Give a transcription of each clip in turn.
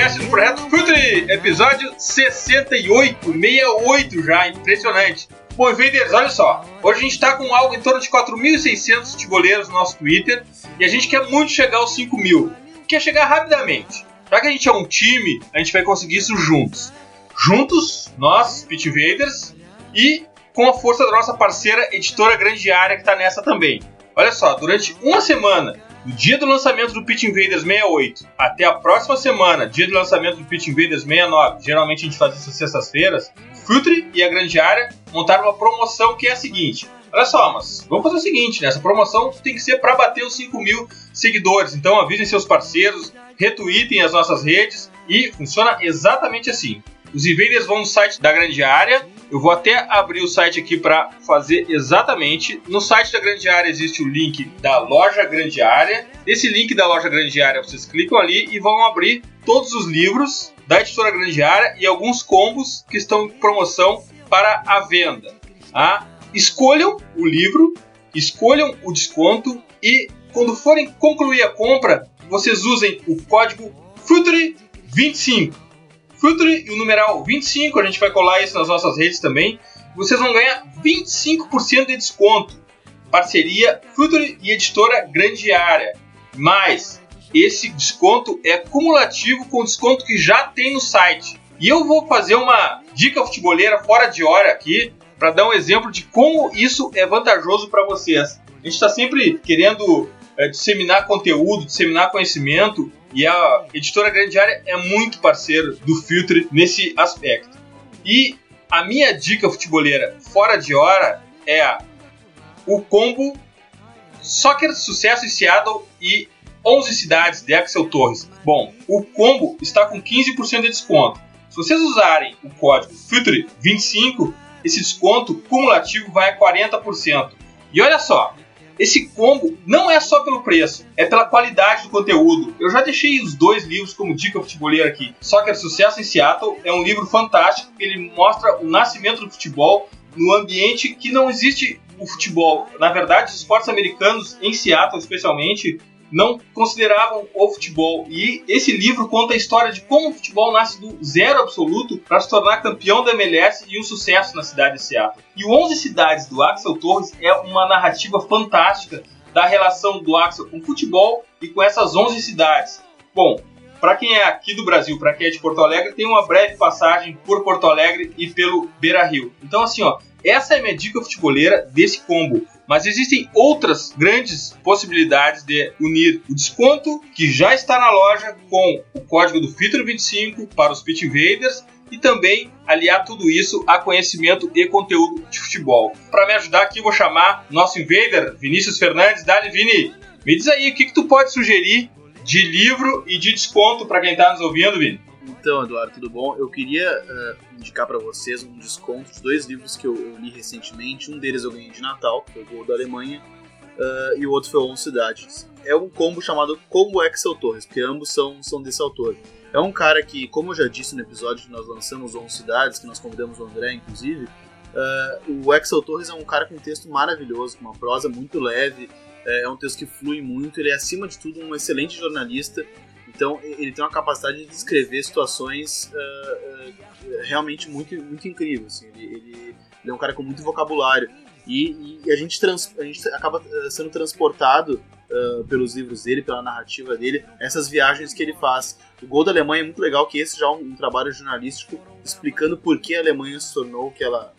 Podcast do Projeto Futre, episódio 68, 68 já, impressionante. Bom, Invaders, olha só, hoje a gente está com algo em torno de 4.600 futeboleiros no nosso Twitter e a gente quer muito chegar aos 5 mil, quer chegar rapidamente. Já que a gente é um time, a gente vai conseguir isso juntos. Juntos, nós, Pit Invaders, e com a força da nossa parceira editora Grande Área que está nessa também. Olha só, durante uma semana, do dia do lançamento do Pit Invaders 68 até a próxima semana, dia do lançamento do Pit Invaders 69, geralmente a gente faz isso sextas-feiras, Futre e a Grande Área montaram uma promoção que é a seguinte. Olha só, mas vamos fazer o seguinte, né? Essa promoção tem que ser para bater os 5 mil seguidores. Então avisem seus parceiros, retweetem as nossas redes e funciona exatamente assim. Os invaders vão no site da grande área. Eu vou até abrir o site aqui para fazer exatamente. No site da grande área existe o link da loja grande área. Esse link da loja grande área vocês clicam ali e vão abrir todos os livros da editora grande área e alguns combos que estão em promoção para a venda. Tá? Escolham o livro, escolham o desconto e quando forem concluir a compra, vocês usem o código FUTURE25 Future e o numeral 25, a gente vai colar isso nas nossas redes também. Vocês vão ganhar 25% de desconto. Parceria Future e editora Grande Área. Mas esse desconto é cumulativo com o desconto que já tem no site. E eu vou fazer uma dica futeboleira fora de hora aqui para dar um exemplo de como isso é vantajoso para vocês. A gente está sempre querendo é, disseminar conteúdo, disseminar conhecimento e a editora Grande Área é muito parceiro do Filtre nesse aspecto. E a minha dica futeboleira fora de hora é o combo Soccer Sucesso em Seattle e 11 cidades de Axel Torres. Bom, o combo está com 15% de desconto. Se vocês usarem o código FILTRE25, esse desconto cumulativo vai a 40%. E olha só, esse combo não é só pelo preço, é pela qualidade do conteúdo. Eu já deixei os dois livros como dica futebolera aqui. É Sucesso em Seattle é um livro fantástico, ele mostra o nascimento do futebol no ambiente que não existe o futebol. Na verdade, os esportes americanos, em Seattle especialmente, não consideravam o futebol. E esse livro conta a história de como o futebol nasce do zero absoluto para se tornar campeão da MLS e um sucesso na cidade de Seattle. E o 11 Cidades do Axel Torres é uma narrativa fantástica da relação do Axel com o futebol e com essas 11 cidades. Bom, para quem é aqui do Brasil, para quem é de Porto Alegre, tem uma breve passagem por Porto Alegre e pelo Beira Rio. Então, assim, ó, essa é a minha dica futeboleira desse combo. Mas existem outras grandes possibilidades de unir o desconto que já está na loja com o código do Feature 25 para os Pit Invaders e também aliar tudo isso a conhecimento e conteúdo de futebol. Para me ajudar aqui, vou chamar nosso invader, Vinícius Fernandes. Dali, Vini, me diz aí o que, que tu pode sugerir de livro e de desconto para quem está nos ouvindo, Vini. Então, Eduardo, tudo bom? Eu queria uh, indicar para vocês um desconto de dois livros que eu, eu, li recentemente. Um deles eu ganhei de Natal, que foi o da Alemanha, uh, e o outro foi o On Cidades. É um combo chamado Combo Excel Torres, porque ambos são, são desse autor. É um cara que, como eu já disse no episódio que nós lançamos On Cidades, que nós convidamos o André, inclusive, uh, o Excel Torres é um cara com um texto maravilhoso, com uma prosa muito leve, é um texto que flui muito, ele é acima de tudo um excelente jornalista então ele tem uma capacidade de descrever situações uh, uh, realmente muito, muito incríveis. Assim. Ele, ele, ele, é um cara com muito vocabulário. E, e a, gente trans, a gente acaba eh, sendo transportado uh, pelos livros dele, pela narrativa dele, essas viagens que ele faz. O Gol da Alemanha é muito legal, que esse já é um, um trabalho jornalístico explicando por que a Alemanha se tornou o que ela,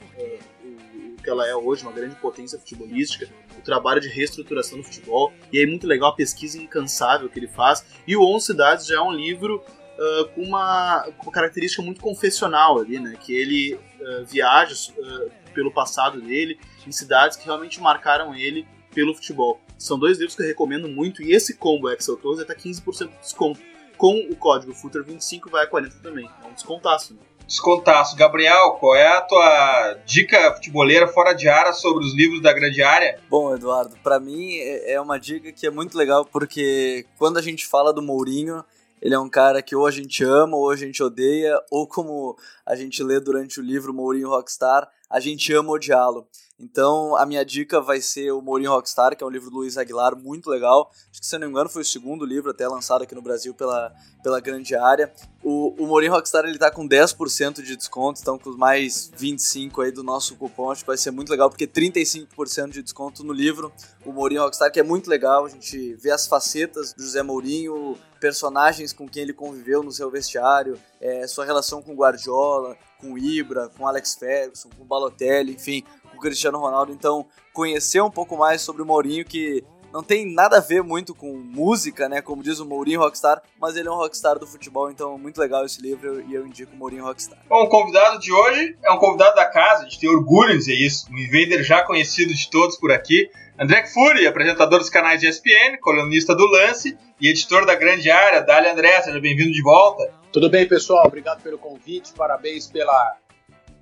que ela é hoje, uma grande potência futebolística o trabalho de reestruturação do futebol. E aí, muito legal a pesquisa incansável que ele faz. E o 11 Cidades já é um livro uh, com, uma, com uma característica muito confessional ali, né? Que ele uh, viaja uh, pelo passado dele em cidades que realmente marcaram ele pelo futebol. São dois livros que eu recomendo muito. E esse combo Excel Tours está 15% de desconto. Com o código FUTURE25 vai a 40 também. É um descontaço, né? Descontaço. Gabriel, qual é a tua dica futeboleira fora de área sobre os livros da grande área? Bom, Eduardo, para mim é, é uma dica que é muito legal porque quando a gente fala do Mourinho, ele é um cara que ou a gente ama ou a gente odeia, ou como a gente lê durante o livro Mourinho Rockstar, a gente ama odiá-lo. Então, a minha dica vai ser o Mourinho Rockstar, que é um livro do Luiz Aguilar, muito legal. Acho que, se não me engano, foi o segundo livro até lançado aqui no Brasil pela, pela grande área. O, o Mourinho Rockstar, ele tá com 10% de desconto, então com mais 25% aí do nosso cupom, acho que vai ser muito legal, porque 35% de desconto no livro, o Mourinho Rockstar, que é muito legal, a gente vê as facetas do José Mourinho, personagens com quem ele conviveu no seu vestiário, é, sua relação com Guardiola, com Ibra, com Alex Ferguson, com Balotelli, enfim, com Cristiano Ronaldo. Então, conhecer um pouco mais sobre o Mourinho, que não tem nada a ver muito com música, né? Como diz o Mourinho Rockstar, mas ele é um rockstar do futebol, então muito legal esse livro e eu indico o Mourinho Rockstar. Bom, o convidado de hoje é um convidado da casa, a gente tem orgulho em dizer isso, um invader já conhecido de todos por aqui. André Fury, apresentador dos canais de ESPN, colunista do Lance e editor da Grande Área. Dali André, seja bem-vindo de volta. Tudo bem, pessoal? Obrigado pelo convite, parabéns pela,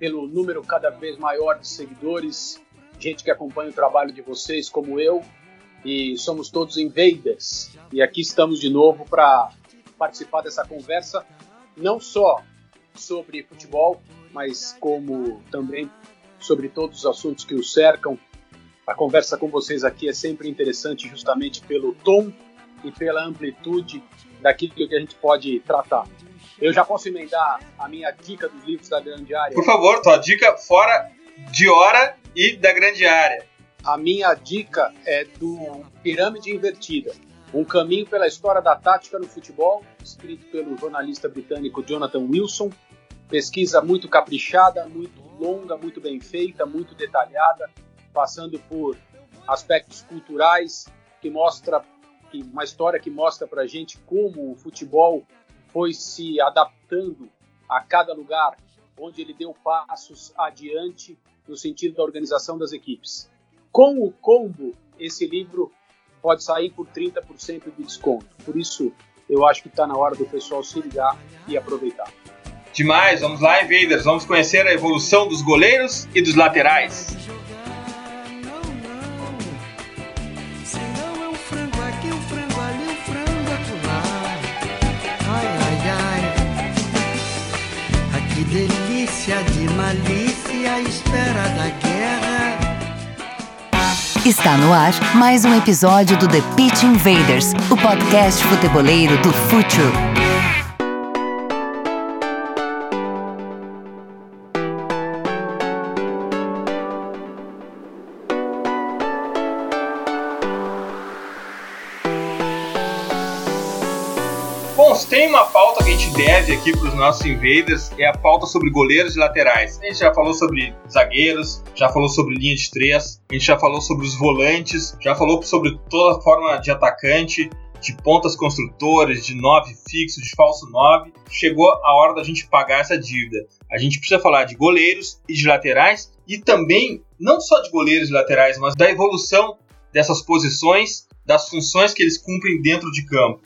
pelo número cada vez maior de seguidores, gente que acompanha o trabalho de vocês, como eu, e somos todos invaders. E aqui estamos de novo para participar dessa conversa, não só sobre futebol, mas como também sobre todos os assuntos que o cercam. A conversa com vocês aqui é sempre interessante, justamente pelo tom e pela amplitude daquilo que a gente pode tratar. Eu já posso emendar a minha dica dos livros da grande área? Por favor, tua dica fora de hora e da grande área. A minha dica é do Pirâmide Invertida, um caminho pela história da tática no futebol, escrito pelo jornalista britânico Jonathan Wilson. Pesquisa muito caprichada, muito longa, muito bem feita, muito detalhada, passando por aspectos culturais que mostra uma história que mostra para gente como o futebol foi se adaptando a cada lugar onde ele deu passos adiante no sentido da organização das equipes. Com o combo, esse livro pode sair por 30% de desconto. Por isso, eu acho que está na hora do pessoal se ligar e aproveitar. Demais, vamos lá, Invaders. Vamos conhecer a evolução dos goleiros e dos laterais. Malícia à espera da guerra. Está no ar mais um episódio do The Pitch Invaders, o podcast futeboleiro do Futuro. Gente deve aqui para os nossos invaders, é a pauta sobre goleiros e laterais. A gente já falou sobre zagueiros, já falou sobre linha de três, a gente já falou sobre os volantes, já falou sobre toda forma de atacante, de pontas construtores, de nove fixo, de falso nove. Chegou a hora da gente pagar essa dívida. A gente precisa falar de goleiros e de laterais e também não só de goleiros e laterais, mas da evolução dessas posições, das funções que eles cumprem dentro de campo.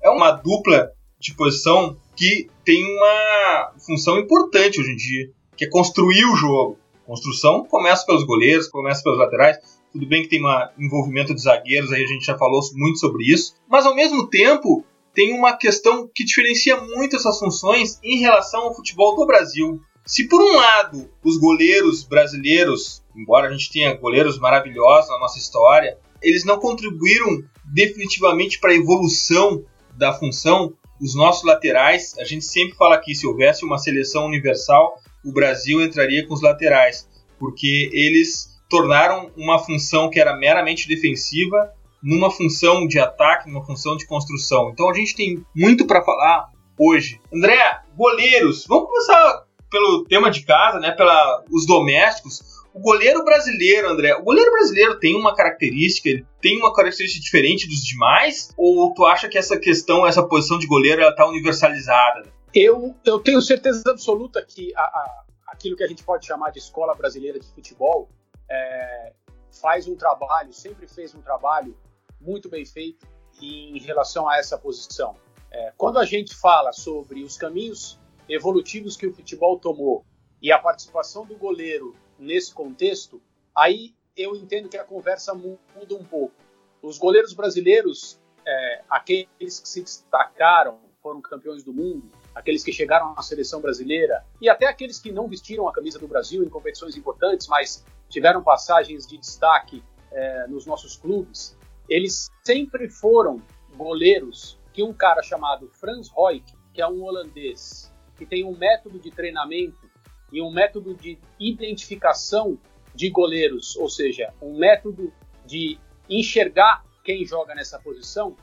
É uma dupla de posição que tem uma função importante hoje em dia, que é construir o jogo. Construção começa pelos goleiros, começa pelos laterais. Tudo bem que tem um envolvimento de zagueiros, aí a gente já falou muito sobre isso. Mas ao mesmo tempo, tem uma questão que diferencia muito essas funções em relação ao futebol do Brasil. Se por um lado os goleiros brasileiros, embora a gente tenha goleiros maravilhosos na nossa história, eles não contribuíram definitivamente para a evolução da função, os nossos laterais, a gente sempre fala que se houvesse uma seleção universal, o Brasil entraria com os laterais, porque eles tornaram uma função que era meramente defensiva numa função de ataque, numa função de construção. Então a gente tem muito para falar hoje. André, goleiros, vamos começar pelo tema de casa, né, pela os domésticos. O goleiro brasileiro, André, o goleiro brasileiro tem uma característica, ele tem uma característica diferente dos demais? Ou tu acha que essa questão, essa posição de goleiro, ela tá universalizada? Eu, eu tenho certeza absoluta que a, a, aquilo que a gente pode chamar de escola brasileira de futebol é, faz um trabalho, sempre fez um trabalho muito bem feito em relação a essa posição. É, quando a gente fala sobre os caminhos evolutivos que o futebol tomou e a participação do goleiro nesse contexto, aí eu entendo que a conversa muda um pouco. Os goleiros brasileiros, é, aqueles que se destacaram, foram campeões do mundo, aqueles que chegaram na seleção brasileira e até aqueles que não vestiram a camisa do Brasil em competições importantes, mas tiveram passagens de destaque é, nos nossos clubes, eles sempre foram goleiros que um cara chamado Franz Royk, que é um holandês, que tem um método de treinamento e um método de identificação de goleiros, ou seja, um método de enxergar quem joga nessa posição,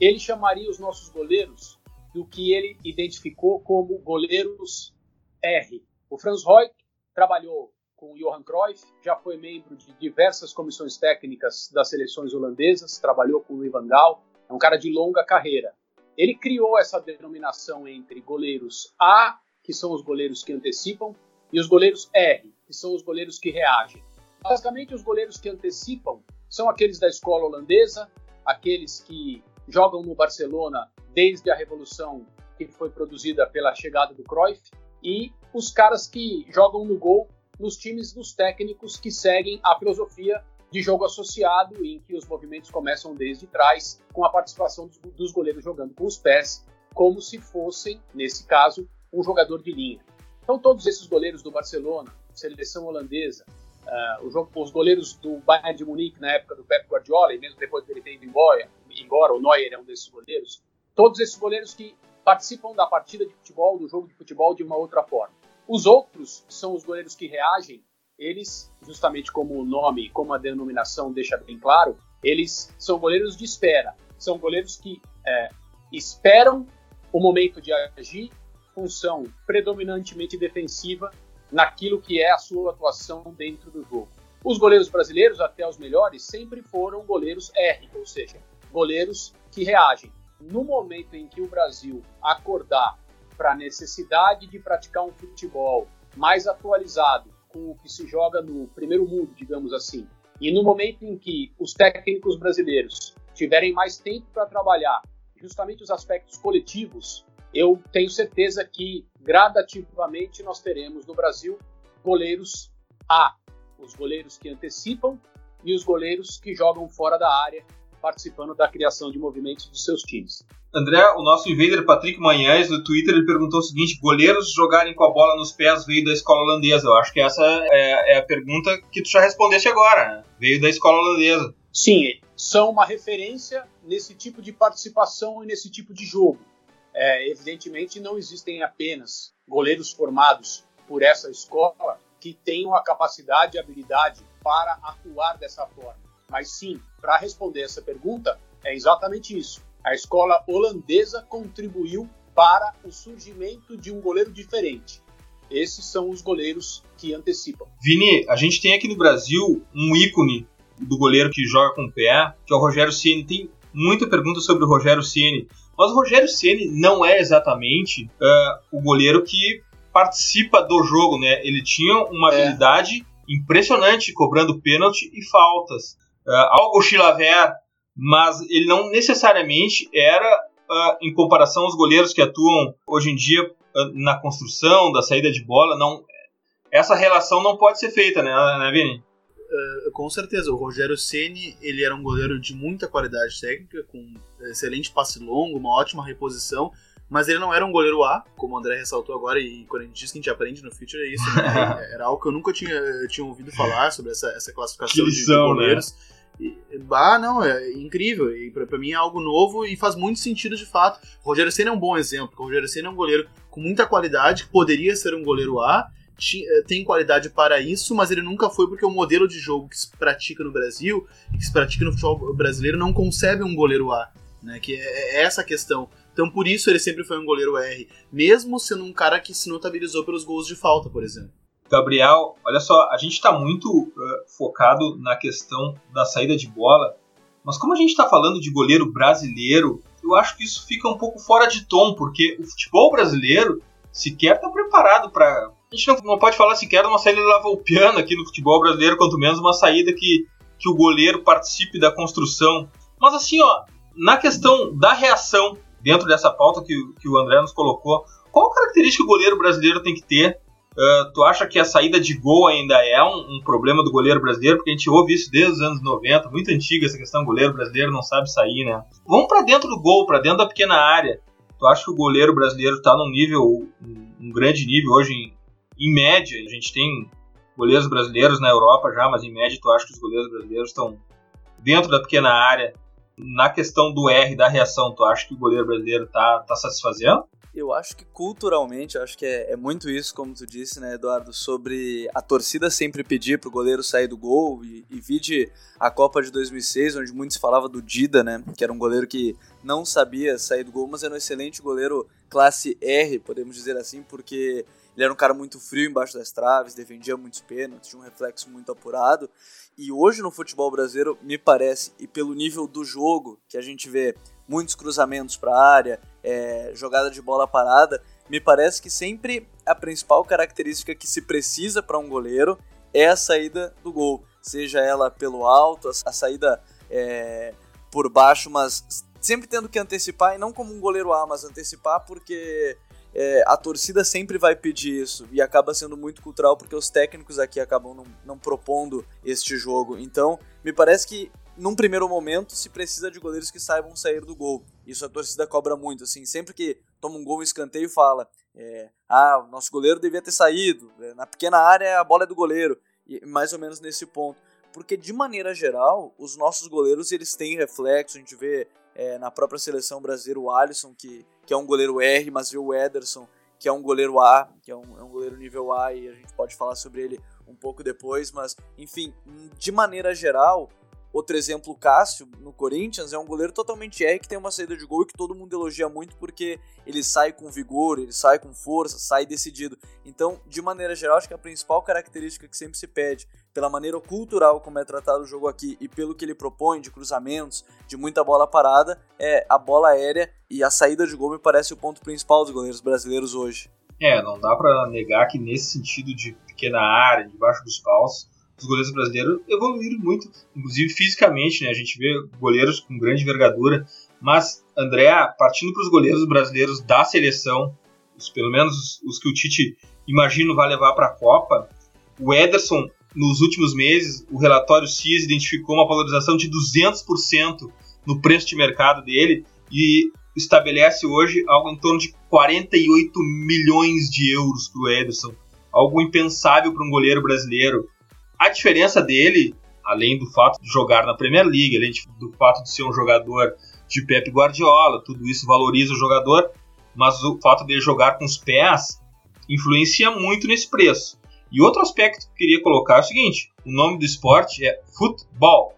ele chamaria os nossos goleiros do que ele identificou como goleiros R. O Franz Royk trabalhou com Johan Cruyff, já foi membro de diversas comissões técnicas das seleções holandesas, trabalhou com o Ivan Gaal, é um cara de longa carreira. Ele criou essa denominação entre goleiros A, que são os goleiros que antecipam, e os goleiros R, que são os goleiros que reagem. Basicamente, os goleiros que antecipam são aqueles da escola holandesa, aqueles que jogam no Barcelona desde a revolução que foi produzida pela chegada do Cruyff, e os caras que jogam no gol nos times dos técnicos que seguem a filosofia de jogo associado, em que os movimentos começam desde trás, com a participação dos, goleiros jogando com os pés, como se fossem, nesse caso, um jogador de linha. Então, todos esses goleiros do Barcelona, seleção holandesa, uh, os goleiros do Bayern de Munique na época do Pep Guardiola, e mesmo depois dele ter ido embora, embora o Neuer é um desses goleiros, todos esses goleiros que participam da partida de futebol, do jogo de futebol de uma outra forma. Os outros são os goleiros que reagem, eles, justamente como o nome, como a denominação deixa bem claro, eles são goleiros de espera. São goleiros que é, esperam o momento de agir, função predominantemente defensiva, naquilo que é a sua atuação dentro do jogo. Os goleiros brasileiros, até os melhores, sempre foram goleiros R, ou seja, goleiros que reagem. No momento em que o Brasil acordar para a necessidade de praticar um futebol mais atualizado com o que se joga no primeiro mundo, digamos assim, e no momento em que os técnicos brasileiros tiverem mais tempo para trabalhar justamente os aspectos coletivos, eu tenho certeza que gradativamente nós teremos no Brasil goleiros A, os goleiros que antecipam e os goleiros que jogam fora da área, participando da criação de movimentos dos seus times. André, o nosso invader Patrick Manhães do Twitter ele perguntou o seguinte: goleiros jogarem com a bola nos pés veio da escola holandesa? Eu acho que essa é, é a pergunta que tu já respondeste agora. Né? Veio da escola holandesa. Sim, são uma referência nesse tipo de participação e nesse tipo de jogo. É, evidentemente, não existem apenas goleiros formados por essa escola que tenham a capacidade e habilidade para atuar dessa forma. Mas sim, para responder essa pergunta, é exatamente isso a escola holandesa contribuiu para o surgimento de um goleiro diferente. Esses são os goleiros que antecipam. Vini, a gente tem aqui no Brasil um ícone do goleiro que joga com o pé, que é o Rogério Ceni. Tem muita pergunta sobre o Rogério Ceni, mas o Rogério Ceni não é exatamente uh, o goleiro que participa do jogo, né? Ele tinha uma é. habilidade impressionante cobrando pênalti e faltas. Uh, algo Chilaver mas ele não necessariamente era, uh, em comparação aos goleiros que atuam hoje em dia uh, na construção, da saída de bola, não essa relação não pode ser feita, né, né Vini? Uh, com certeza, o Rogério Ceni ele era um goleiro de muita qualidade técnica, com excelente passe longo, uma ótima reposição, mas ele não era um goleiro A, como o André ressaltou agora, e quando a gente diz que a gente aprende no Future é isso, né? era algo que eu nunca tinha, tinha ouvido falar sobre essa, essa classificação lição, de, de, goleiros. Né? Ah, não, é incrível. E pra, pra, mim é algo novo e faz muito sentido de fato. O Rogério Senna é um bom exemplo. O Rogério Senna é um goleiro com muita qualidade, que poderia ser um goleiro A, eh, tem qualidade para isso, mas ele nunca foi porque o modelo de jogo que se pratica no Brasil, que se pratica no futebol brasileiro, não concebe um goleiro A, né? Que é, é essa a questão. Então por isso ele sempre foi um goleiro R, mesmo sendo um cara que se notabilizou pelos gols de falta, por exemplo. Gabriel, olha só, a gente está muito uh, focado na questão da saída de bola, mas como a gente está falando de goleiro brasileiro, eu acho que isso fica um pouco fora de tom, porque o futebol brasileiro sequer está preparado para. A gente não, não, pode falar sequer de uma saída piano aqui no futebol brasileiro, quanto menos uma saída que, que o goleiro participe da construção. Mas assim, ó, na questão da reação, dentro dessa pauta que, que o André nos colocou, qual característica o goleiro brasileiro tem que ter Uh, tu acha que a saída de gol ainda é um, um, problema do goleiro brasileiro? Porque a gente ouve isso desde os anos 90, muito antiga essa questão, goleiro brasileiro não sabe sair, né? Vamos para dentro do gol, para dentro da pequena área. Tu acha que o goleiro brasileiro está num nível, um grande nível hoje, em, em média? A gente tem goleiros brasileiros na Europa já, mas em média tu acha que os goleiros brasileiros estão dentro da pequena área? Na questão do R, da reação, tu acha que o goleiro brasileiro está tá satisfazendo? Eu acho que culturalmente, acho que é, é, muito isso, como tu disse, né, Eduardo, sobre a torcida sempre pedir pro goleiro sair do gol e, e vide a Copa de 2006, onde muitos falava do Dida, né, que era um goleiro que não sabia sair do gol, mas era um excelente goleiro classe R, podemos dizer assim, porque ele era um cara muito frio embaixo das traves, defendia muitos pênaltis, tinha um reflexo muito apurado. E hoje no futebol brasileiro, me parece, e pelo nível do jogo que a gente vê muitos cruzamentos para a área, é, jogada de bola parada, me parece que sempre a principal característica que se precisa para um goleiro é a saída do gol, seja ela pelo alto, a saída é, por baixo, mas sempre tendo que antecipar, e não como um goleiro A, mas antecipar porque é, a torcida sempre vai pedir isso e acaba sendo muito cultural porque os técnicos aqui acabam não, não propondo este jogo. Então, me parece que num primeiro momento, se precisa de goleiros que saibam sair do gol. Isso a torcida cobra muito, assim, sempre que toma um gol, um escanteio, fala, é, ah, o nosso goleiro devia ter saído, é, na pequena área a bola é do goleiro, e mais ou menos nesse ponto. Porque, de maneira geral, os nossos goleiros, eles têm reflexo, a gente vê é, na própria seleção brasileira o Alisson, que, que é um goleiro R, mas vê o Ederson, que é um goleiro A, que é um, é um goleiro nível A, e a gente pode falar sobre ele um pouco depois, mas, enfim, de maneira geral, Outro exemplo, o Cássio, no Corinthians, é um goleiro totalmente R que tem uma saída de gol e que todo mundo elogia muito porque ele sai com vigor, ele sai com força, sai decidido. Então, de maneira geral, acho que a principal característica que sempre se pede, pela maneira cultural como é tratado o jogo aqui e pelo que ele propõe de cruzamentos, de muita bola parada, é a bola aérea e a saída de gol me parece o ponto principal dos goleiros brasileiros hoje. É, não dá para negar que nesse sentido de pequena área, debaixo dos paus, os goleiros brasileiros evoluíram muito, inclusive fisicamente, né? A gente vê goleiros com grande envergadura, mas André, partindo para os goleiros brasileiros da seleção, pelo menos os, os, que o Tite imagino vai levar para a Copa, o Ederson nos últimos meses, o relatório CIS identificou uma valorização de 200% no preço de mercado dele e estabelece hoje algo em torno de 48 milhões de euros para o Ederson, algo impensável para um goleiro brasileiro. A diferença dele, além do fato de jogar na Premier League, além do fato de ser um jogador de Pep Guardiola, tudo isso valoriza o jogador, mas o fato de jogar com os pés influencia muito nesse preço. E outro aspecto que eu queria colocar é o seguinte: o nome do esporte é futebol,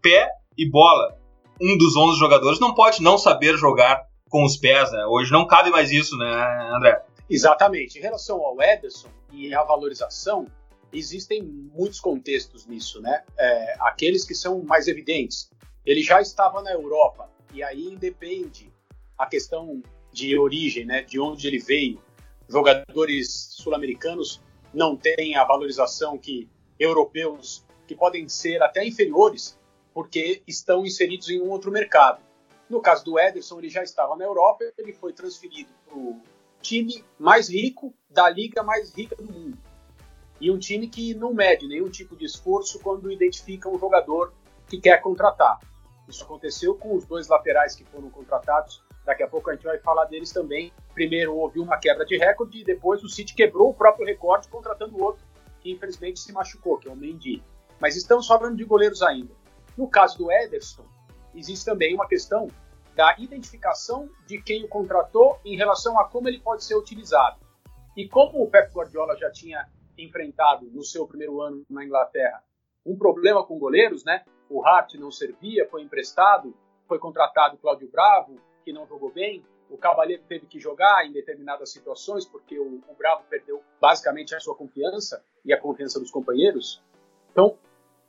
pé e bola. Um dos 11 jogadores não pode não saber jogar com os pés, né? Hoje não cabe mais isso, né, André? Exatamente. Em relação ao Ederson e a valorização, existem muitos contextos nisso, né? É, aqueles que são mais evidentes. Ele já estava na Europa e aí independe a questão de origem, né? De onde ele veio. Jogadores sul-americanos não têm a valorização que europeus, que podem ser até inferiores, porque estão inseridos em um outro mercado. No caso do Ederson, ele já estava na Europa, ele foi transferido para o time mais rico da liga mais rica do mundo e um time que não mede nenhum tipo de esforço quando identifica um jogador que quer contratar. Isso aconteceu com os dois laterais que foram contratados. Daqui a pouco a gente vai falar deles também. Primeiro houve uma quebra de recorde e depois o City quebrou o próprio recorde contratando outro que infelizmente se machucou, que é o Mendy. Mas estamos falando de goleiros ainda. No caso do Ederson, existe também uma questão da identificação de quem o contratou em relação a como ele pode ser utilizado. E como o Pep Guardiola já tinha enfrentado no seu primeiro ano na Inglaterra um problema com goleiros, né? O Hart não servia, foi emprestado, foi contratado Cláudio Bravo, que não jogou bem. O Cavaleiro teve que jogar em determinadas situações porque o, o Bravo perdeu basicamente a sua confiança e a confiança dos companheiros. Então,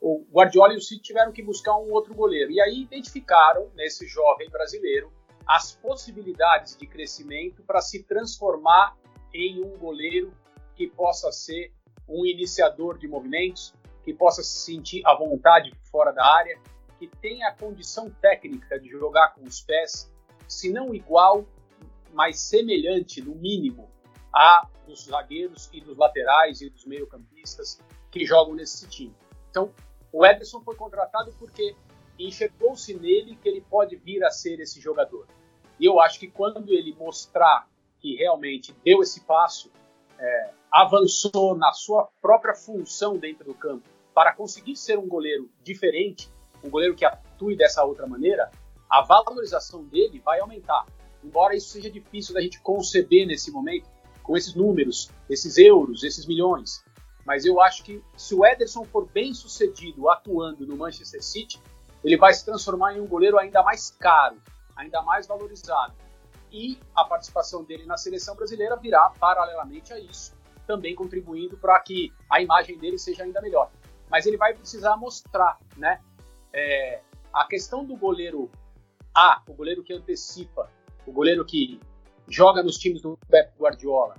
o Guardiola e o City tiveram que buscar um outro goleiro. E aí identificaram nesse jovem brasileiro as possibilidades de crescimento para se transformar em um goleiro que possa ser um iniciador de movimentos, que possa se sentir à vontade fora da área, que tenha a condição técnica de jogar com os pés, se não igual, mas semelhante, no mínimo, a dos zagueiros e dos laterais e dos meio-campistas que jogam nesse time. Então, o Ederson foi contratado porque enxergou-se nele que ele pode vir a ser esse jogador. E eu acho que quando ele mostrar que realmente deu esse passo, é, avançou na sua própria função dentro do campo para conseguir ser um goleiro diferente, um goleiro que atue dessa outra maneira, a valorização dele vai aumentar. Embora isso seja difícil da gente conceber nesse momento, com esses números, esses euros, esses milhões. Mas eu acho que se o Ederson for bem sucedido atuando no Manchester City, ele vai se transformar em um goleiro ainda mais caro, ainda mais valorizado. E a participação dele na seleção brasileira virá paralelamente a isso, também contribuindo para que a imagem dele seja ainda melhor. Mas ele vai precisar mostrar, né? É, a questão do goleiro A, o goleiro que antecipa, o goleiro que joga nos times do Pep Guardiola,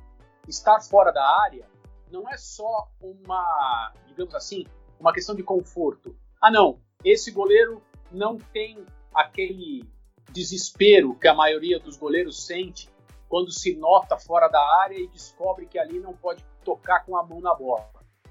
estar fora da área não é só uma, digamos assim, uma questão de conforto. Ah, não, esse goleiro não tem aquele desespero que a maioria dos goleiros sente quando se nota fora da área e descobre que ali não pode tocar com a mão na bola.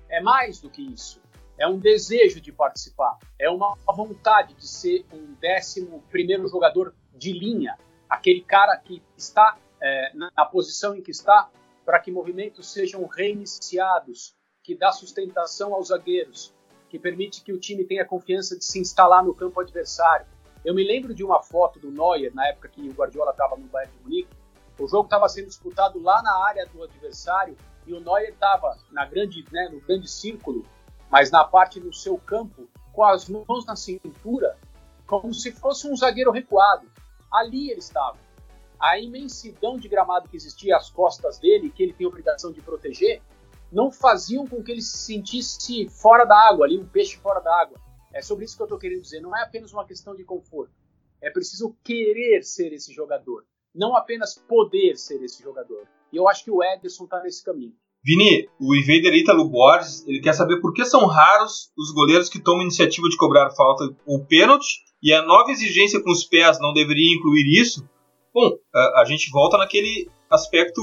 É mais do que isso. É um desejo de participar, é uma vontade de ser um décimo primeiro jogador de linha, aquele cara que está é, na posição em que está para que movimentos sejam reiniciados, que dá sustentação aos zagueiros, que permite que o time tenha confiança de se instalar no campo adversário. Eu me lembro de uma foto do Neuer, na época que o Guardiola estava no Bayern de Munique. O jogo estava sendo disputado lá na área do adversário e o Neuer estava né, no grande círculo, mas na parte do seu campo, com as mãos na cintura, como se fosse um zagueiro recuado. Ali ele estava. A imensidão de gramado que existia às costas dele, que ele tem obrigação de proteger, não faziam com que ele se sentisse fora da água, ali um peixe fora da água. É sobre isso que eu estou querendo dizer. Não é apenas uma questão de conforto. É preciso querer ser esse jogador, não apenas poder ser esse jogador. E eu acho que o Ederson está nesse caminho. Vini, o Invader Ítalo Borges, ele quer saber por que são raros os goleiros que tomam iniciativa de cobrar falta ou pênalti, e a nova exigência com os pés não deveria incluir isso? Bom, a, a gente volta naquele aspecto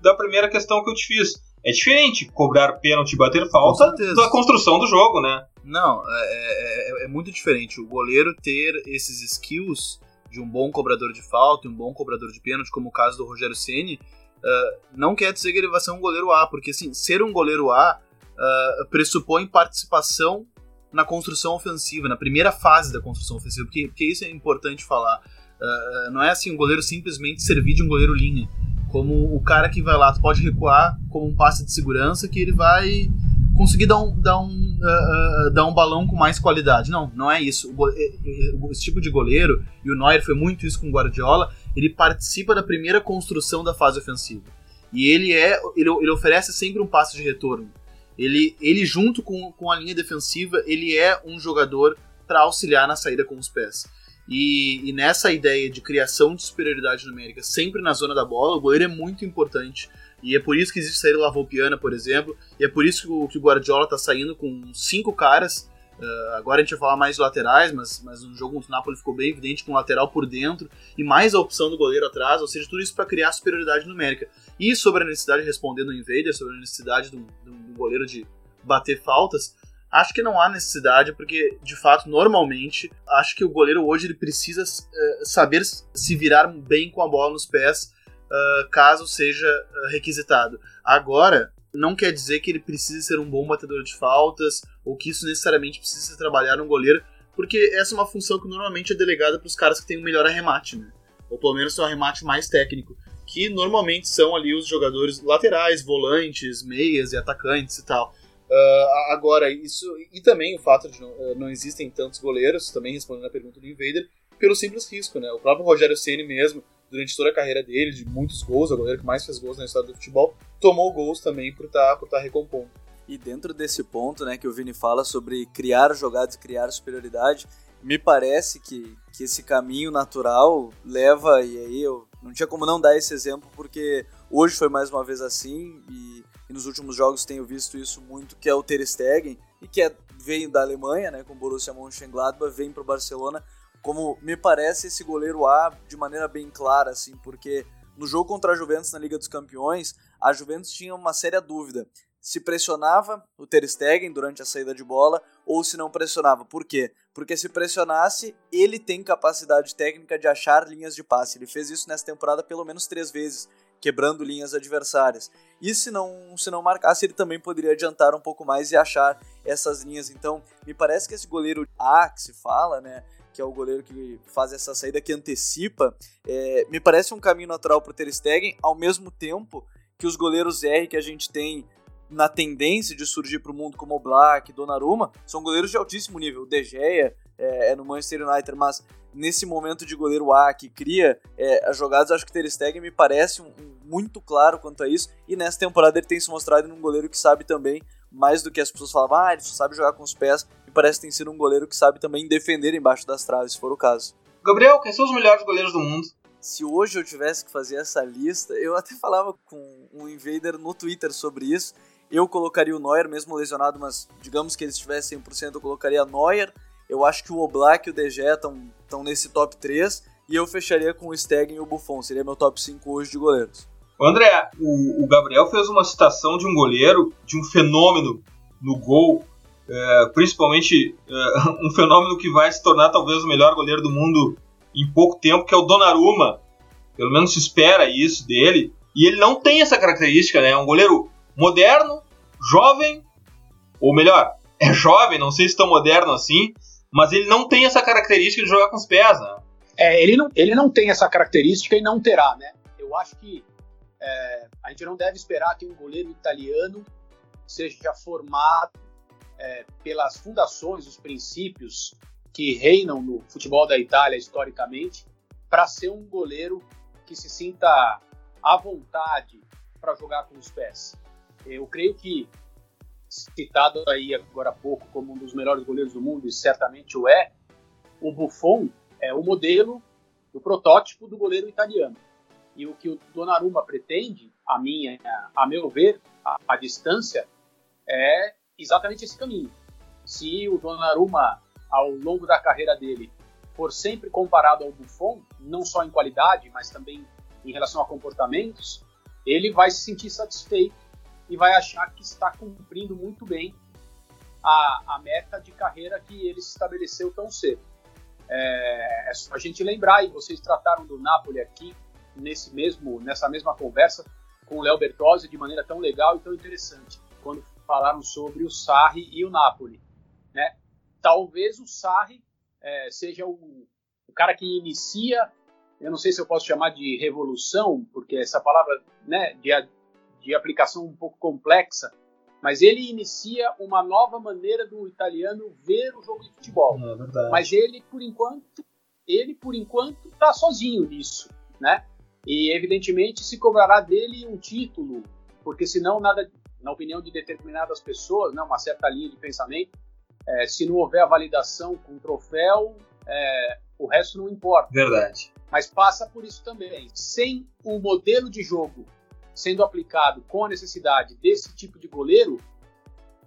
da primeira questão que eu te fiz é diferente cobrar pênalti e bater falta da construção do jogo, né? Não, é, é, é, muito diferente. O goleiro ter esses skills de um bom cobrador de falta e um bom cobrador de pênalti, como o caso do Rogério Ceni, uh, não quer dizer que ele vai ser um goleiro A, porque assim, ser um goleiro A uh, pressupõe participação na construção ofensiva, na primeira fase da construção ofensiva, porque, porque isso é importante falar. Uh, não é assim um goleiro simplesmente servir de um goleiro linha como o cara que vai lá, tu pode recuar como um passe de segurança que ele vai conseguir dar um, dar um, uh, uh, dar um balão com mais qualidade. Não, não é isso. O, esse tipo de goleiro, e o Neuer foi muito isso com o Guardiola, ele participa da primeira construção da fase ofensiva. E ele é ele, ele oferece sempre um passe de retorno. Ele, ele junto com, com a linha defensiva, ele é um jogador para auxiliar na saída com os pés. E, e, nessa ideia de criação de superioridade numérica, sempre na zona da bola, o goleiro é muito importante. E é por isso que existe sair o Lavoupiana, por exemplo, e é por isso que o, que o Guardiola está saindo com cinco caras. Uh, agora a gente vai falar mais de laterais, mas, mas no jogo contra o Napoli ficou bem evidente com o lateral por dentro e mais a opção do goleiro atrás, ou seja, tudo isso para criar superioridade numérica. E sobre a necessidade, respondendo o Invader, sobre a necessidade do, do, do goleiro de bater faltas, Acho que não há necessidade, porque de fato, normalmente, acho que o goleiro hoje ele precisa uh, saber se virar bem com a bola nos pés, uh, caso seja uh, requisitado. Agora, não quer dizer que ele precise ser um bom batedor de faltas, ou que isso necessariamente precisa trabalhar no goleiro, porque essa é uma função que normalmente é delegada para os caras que têm o um melhor arremate, né? Ou pelo menos um arremate mais técnico, que normalmente são ali os jogadores laterais, volantes, meias e atacantes e tal. Uh, agora, isso. E também o fato de não, uh, não existem tantos goleiros, também respondendo a pergunta do Invader, pelo simples risco, né? O próprio Rogério Ceni mesmo, durante toda a carreira dele, de muitos gols, é o goleiro que mais fez gols na história do futebol, tomou gols também por estar tá, por tá recompondo. E dentro desse ponto, né, que o Vini fala sobre criar jogadas e criar superioridade, me parece que, que esse caminho natural leva, e aí eu não tinha como não dar esse exemplo, porque hoje foi mais uma vez assim, e e nos últimos jogos tenho visto isso muito, que é o Ter Stegen, e que é, veio da Alemanha, né, com o Borussia Mönchengladbach, vem para o Barcelona, como me parece esse goleiro A de maneira bem clara, assim, porque no jogo contra a Juventus na Liga dos Campeões, a Juventus tinha uma séria dúvida se pressionava o Ter Stegen durante a saída de bola ou se não pressionava. Por quê? Porque se pressionasse, ele tem capacidade técnica de achar linhas de passe. Ele fez isso nessa temporada pelo menos três vezes, quebrando linhas adversárias. E se não, se não marcasse, ele também poderia adiantar um pouco mais e achar essas linhas. Então, me parece que esse goleiro A que se fala, né? Que é o goleiro que faz essa saída que antecipa, é, me parece um caminho natural para o Ter Stegen, ao mesmo tempo que os goleiros R que a gente tem na tendência de surgir para o mundo como o Black, Donnarumma, são goleiros de altíssimo nível. O De Gea é, é, no Manchester United, mas nesse momento de goleiro A que cria é, as jogadas, acho que Ter Stegen me parece um, um, muito claro quanto a isso, e nessa temporada ele tem se mostrado um goleiro que sabe também mais do que as pessoas falavam, ah, ele só sabe jogar com os pés, e parece que tem sido um goleiro que sabe também defender embaixo das traves, se for o caso. Gabriel, quem são os melhores goleiros do mundo? Se hoje eu tivesse que fazer essa lista, eu até falava com um invader no Twitter sobre isso. Eu colocaria o Neuer, mesmo lesionado, mas digamos que ele estivesse 100%, eu colocaria Neuer. Eu acho que o Oblak e o Gea estão nesse top 3. E eu fecharia com o Stegen e o Buffon. Seria meu top 5 hoje de goleiros. André, o, o, Gabriel fez uma citação de um goleiro, de um fenômeno no gol, é, principalmente é, um fenômeno que vai se tornar talvez o melhor goleiro do mundo em pouco tempo, que é o Donnarumma. Pelo menos se espera isso dele. E ele não tem essa característica, né? É um goleiro moderno, jovem, ou melhor, é jovem, não sei se tão moderno assim, mas ele não tem essa característica de jogar com os pés, né? É, ele não, ele não tem essa característica e não terá, né? Eu acho que é, a gente não deve esperar que um goleiro italiano seja formado é, pelas fundações, os princípios que reinam no futebol da Itália historicamente, para ser um goleiro que se sinta à vontade para jogar com os pés. Eu creio que, citado aí agora há pouco como um dos melhores goleiros do mundo, e certamente o é, o Buffon é o modelo, o protótipo do goleiro italiano. E o que o Donnarumma pretende, a minha, a meu ver, a, a distância, é exatamente esse caminho. Se o Donnarumma, ao longo da carreira dele, for sempre comparado ao Buffon, não só em qualidade, mas também em relação a comportamentos, ele vai se sentir satisfeito e vai achar que está cumprindo muito bem a, a meta de carreira que ele se estabeleceu tão cedo. É, é só a gente lembrar, e vocês trataram do Napoli aqui nesse mesmo, nessa mesma conversa com o Léo Bertozzi de maneira tão legal e tão interessante, quando falaram sobre o Sarri e o Napoli. Né? Talvez o Sarri é, seja o, o, cara que inicia, eu não sei se eu posso chamar de revolução, porque essa palavra né, de, de aplicação um pouco complexa, mas ele inicia uma nova maneira do italiano ver o jogo de futebol. É mas ele, por enquanto, ele por enquanto está sozinho nisso, né? E, evidentemente, se cobrará dele um título, porque senão nada, na opinião de determinadas pessoas, né, uma certa linha de pensamento, é, se não houver a validação com o troféu, é, o resto não importa. Verdade. Mas passa por isso também. Sem o modelo de jogo sendo aplicado com a necessidade desse tipo de goleiro,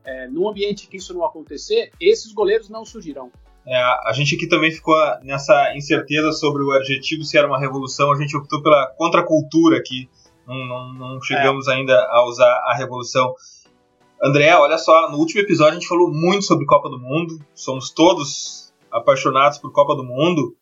é, num ambiente que isso não acontecer, esses goleiros não surgirão. É, a gente aqui também ficou nessa incerteza sobre o adjetivo se era uma revolução, a gente optou pela contracultura aqui, não, não, não chegamos é. ainda a usar a revolução. André, olha só, no último episódio a gente falou muito sobre Copa do Mundo, somos todos apaixonados por Copa do Mundo.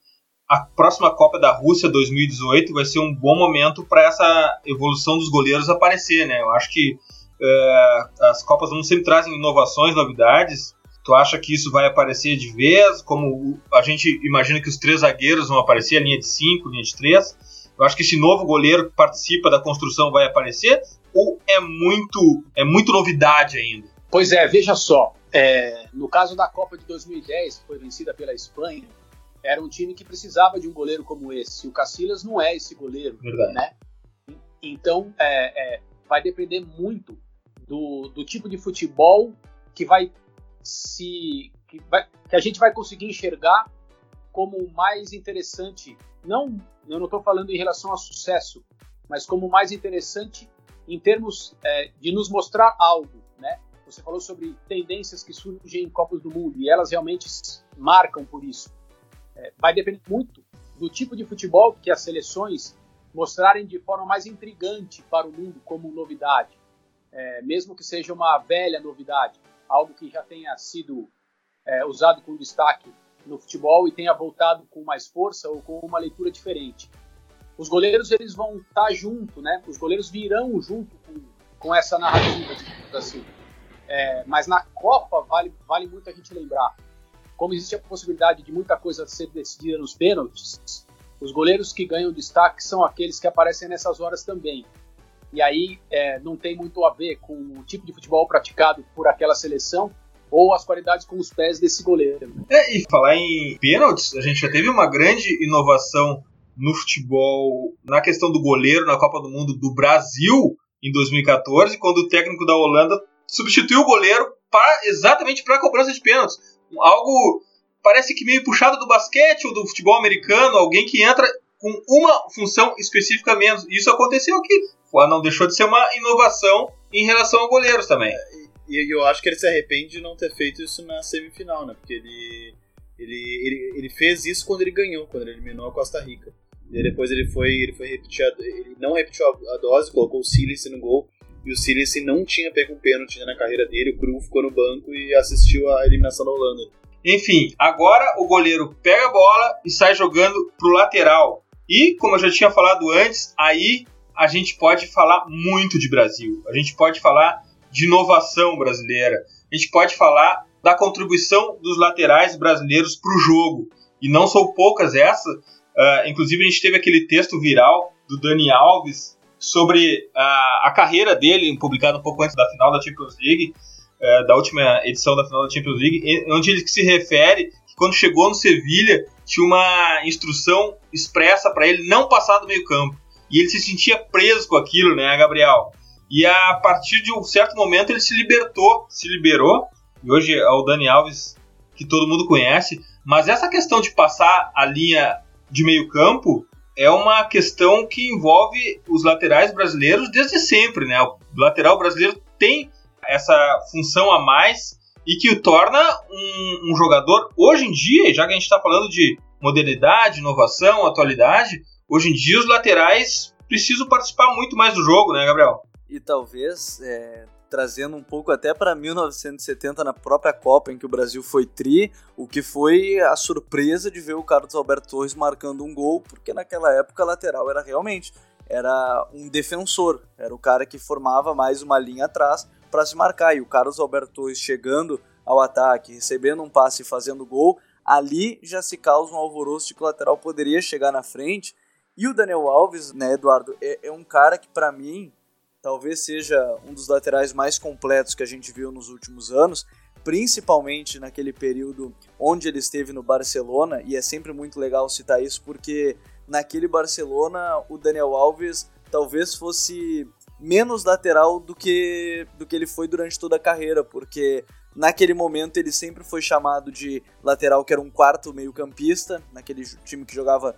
A próxima Copa da Rússia 2018 vai ser um bom momento para essa evolução dos goleiros aparecer, né? Eu acho que é, as Copas não sempre trazem inovações, novidades, Tu acha que isso vai aparecer de vez? Como a gente imagina que os três zagueiros vão aparecer, a linha de cinco, linha de três. Eu acho que esse novo goleiro que participa da construção vai aparecer? Ou é muito, é muito novidade ainda? Pois é, veja só. É, no caso da Copa de 2010, que foi vencida pela Espanha, era um time que precisava de um goleiro como esse. O Cacilhas não é esse goleiro, Verdade. né? Então, é, é, vai depender muito do, do tipo de futebol que vai se que, vai, que a gente vai conseguir enxergar como mais interessante, não, eu não estou falando em relação a sucesso, mas como mais interessante em termos é, de nos mostrar algo, né? Você falou sobre tendências que surgem em Copas do Mundo e elas realmente marcam por isso. É, vai depender muito do tipo de futebol que as seleções mostrarem de forma mais intrigante para o mundo como novidade, é, mesmo que seja uma velha novidade algo que já tenha sido é, usado com destaque no futebol e tenha voltado com mais força ou com uma leitura diferente. Os goleiros eles vão estar junto, né? Os goleiros virão junto com, com essa narrativa, assim. É, mas na Copa vale, vale muito a gente lembrar. Como existe a possibilidade de muita coisa ser decidida nos pênaltis, os goleiros que ganham destaque são aqueles que aparecem nessas horas também. E aí é, não tem muito a ver com o tipo de futebol praticado por aquela seleção ou as qualidades com os pés desse goleiro. É, e falar em pênaltis, a gente já teve uma grande inovação no futebol, na questão do goleiro na Copa do Mundo do Brasil em 2014, quando o técnico da Holanda substituiu o goleiro pra, exatamente para a cobrança de pênaltis. Algo parece que meio puxado do basquete ou do futebol americano, alguém que entra com uma função específica menos. Isso aconteceu aqui. Não deixou de ser uma inovação em relação a goleiros também. E eu acho que ele se arrepende de não ter feito isso na semifinal, né? Porque ele, ele, ele, ele fez isso quando ele ganhou, quando ele eliminou a Costa Rica. E depois ele foi, ele foi repetir, a, ele não repetiu a, a dose, colocou o Silas no gol. E o Silas não tinha pego um pênalti na carreira dele, o Cru ficou no banco e assistiu a eliminação da Holanda. Enfim, agora o goleiro pega a bola e sai jogando pro lateral. E, como eu já tinha falado antes, aí a gente pode falar muito de Brasil. A gente pode falar de inovação brasileira. A gente pode falar da contribuição dos laterais brasileiros para o jogo. E não são poucas essas. Uh, inclusive, a gente teve aquele texto viral do Dani Alves sobre a, a carreira dele, publicado um pouco antes da final da Champions League, uh, da última edição da final da Champions League, onde ele se refere que quando chegou no Sevilha tinha uma instrução expressa para ele não passar do meio campo. E ele se sentia preso com aquilo, né, Gabriel? E a partir de um certo momento ele se libertou, se liberou, e hoje é o Dani Alves que todo mundo conhece, mas essa questão de passar a linha de meio campo é uma questão que envolve os laterais brasileiros desde sempre, né? O lateral brasileiro tem essa função a mais e que o torna um, um jogador, hoje em dia, já que a gente está falando de modernidade, inovação, atualidade, hoje em dia os laterais precisam participar muito mais do jogo, né, Gabriel? E talvez é, trazendo um pouco até para 1970 na própria Copa em que o Brasil foi tri, o que foi a surpresa de ver o Carlos Alberto Torres marcando um gol, porque naquela época a lateral era realmente era um defensor, era o cara que formava mais uma linha atrás para se marcar e o Carlos Alberto Torres chegando ao ataque, recebendo um passe e fazendo gol, ali já se causa um alvoroço de que o lateral poderia chegar na frente. E o Daniel Alves, né, Eduardo, é, é um cara que para mim talvez seja um dos laterais mais completos que a gente viu nos últimos anos, principalmente naquele período onde ele esteve no Barcelona, e é sempre muito legal citar isso porque naquele Barcelona o Daniel Alves talvez fosse menos lateral do que do que ele foi durante toda a carreira, porque naquele momento ele sempre foi chamado de lateral que era um quarto meio-campista, naquele time que jogava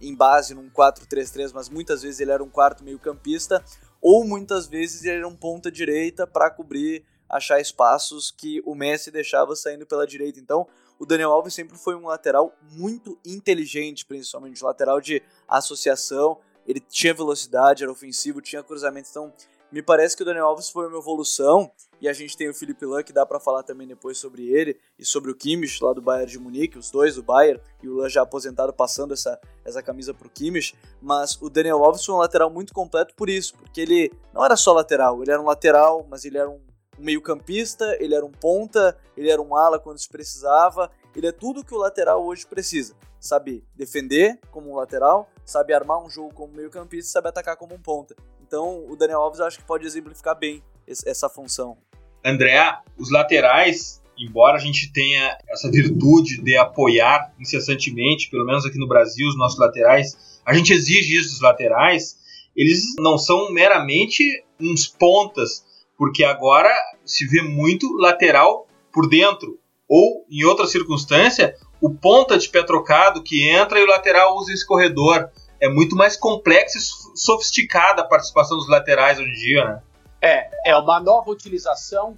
em base num 4-3-3, mas muitas vezes ele era um quarto meio-campista, ou muitas vezes ele era um ponta direita para cobrir, achar espaços que o Messi deixava saindo pela direita. Então, o Daniel Alves sempre foi um lateral muito inteligente, principalmente lateral de associação. Ele tinha velocidade, era ofensivo, tinha cruzamento. Então, me parece que o Daniel Alves foi uma evolução e a gente tem o Felipe Lan, que dá para falar também depois sobre ele e sobre o Kimmich lá do Bayern de Munique, os dois do Bayern, e o Lan já aposentado passando essa, essa camisa pro Kimmich, mas o Daniel Alves foi um lateral muito completo por isso, porque ele não era só lateral, ele era um lateral, mas ele era um, um meio-campista, ele era um ponta, ele era um ala quando se precisava, ele é tudo que o lateral hoje precisa. Sabe defender como um lateral, sabe armar um jogo como meio-campista, sabe atacar como um ponta. Então, o Daniel Alves eu acho que pode exemplificar bem essa função. André, os laterais, embora a gente tenha essa virtude de apoiar incessantemente, pelo menos aqui no Brasil, os nossos laterais, a gente exige isso dos laterais, eles não são meramente uns pontas, porque agora se vê muito lateral por dentro. Ou, em outra circunstância, o ponta de pé trocado que entra e o lateral usa esse corredor é muito mais complexa e sofisticada a participação dos laterais hoje em dia, né? É, é uma nova utilização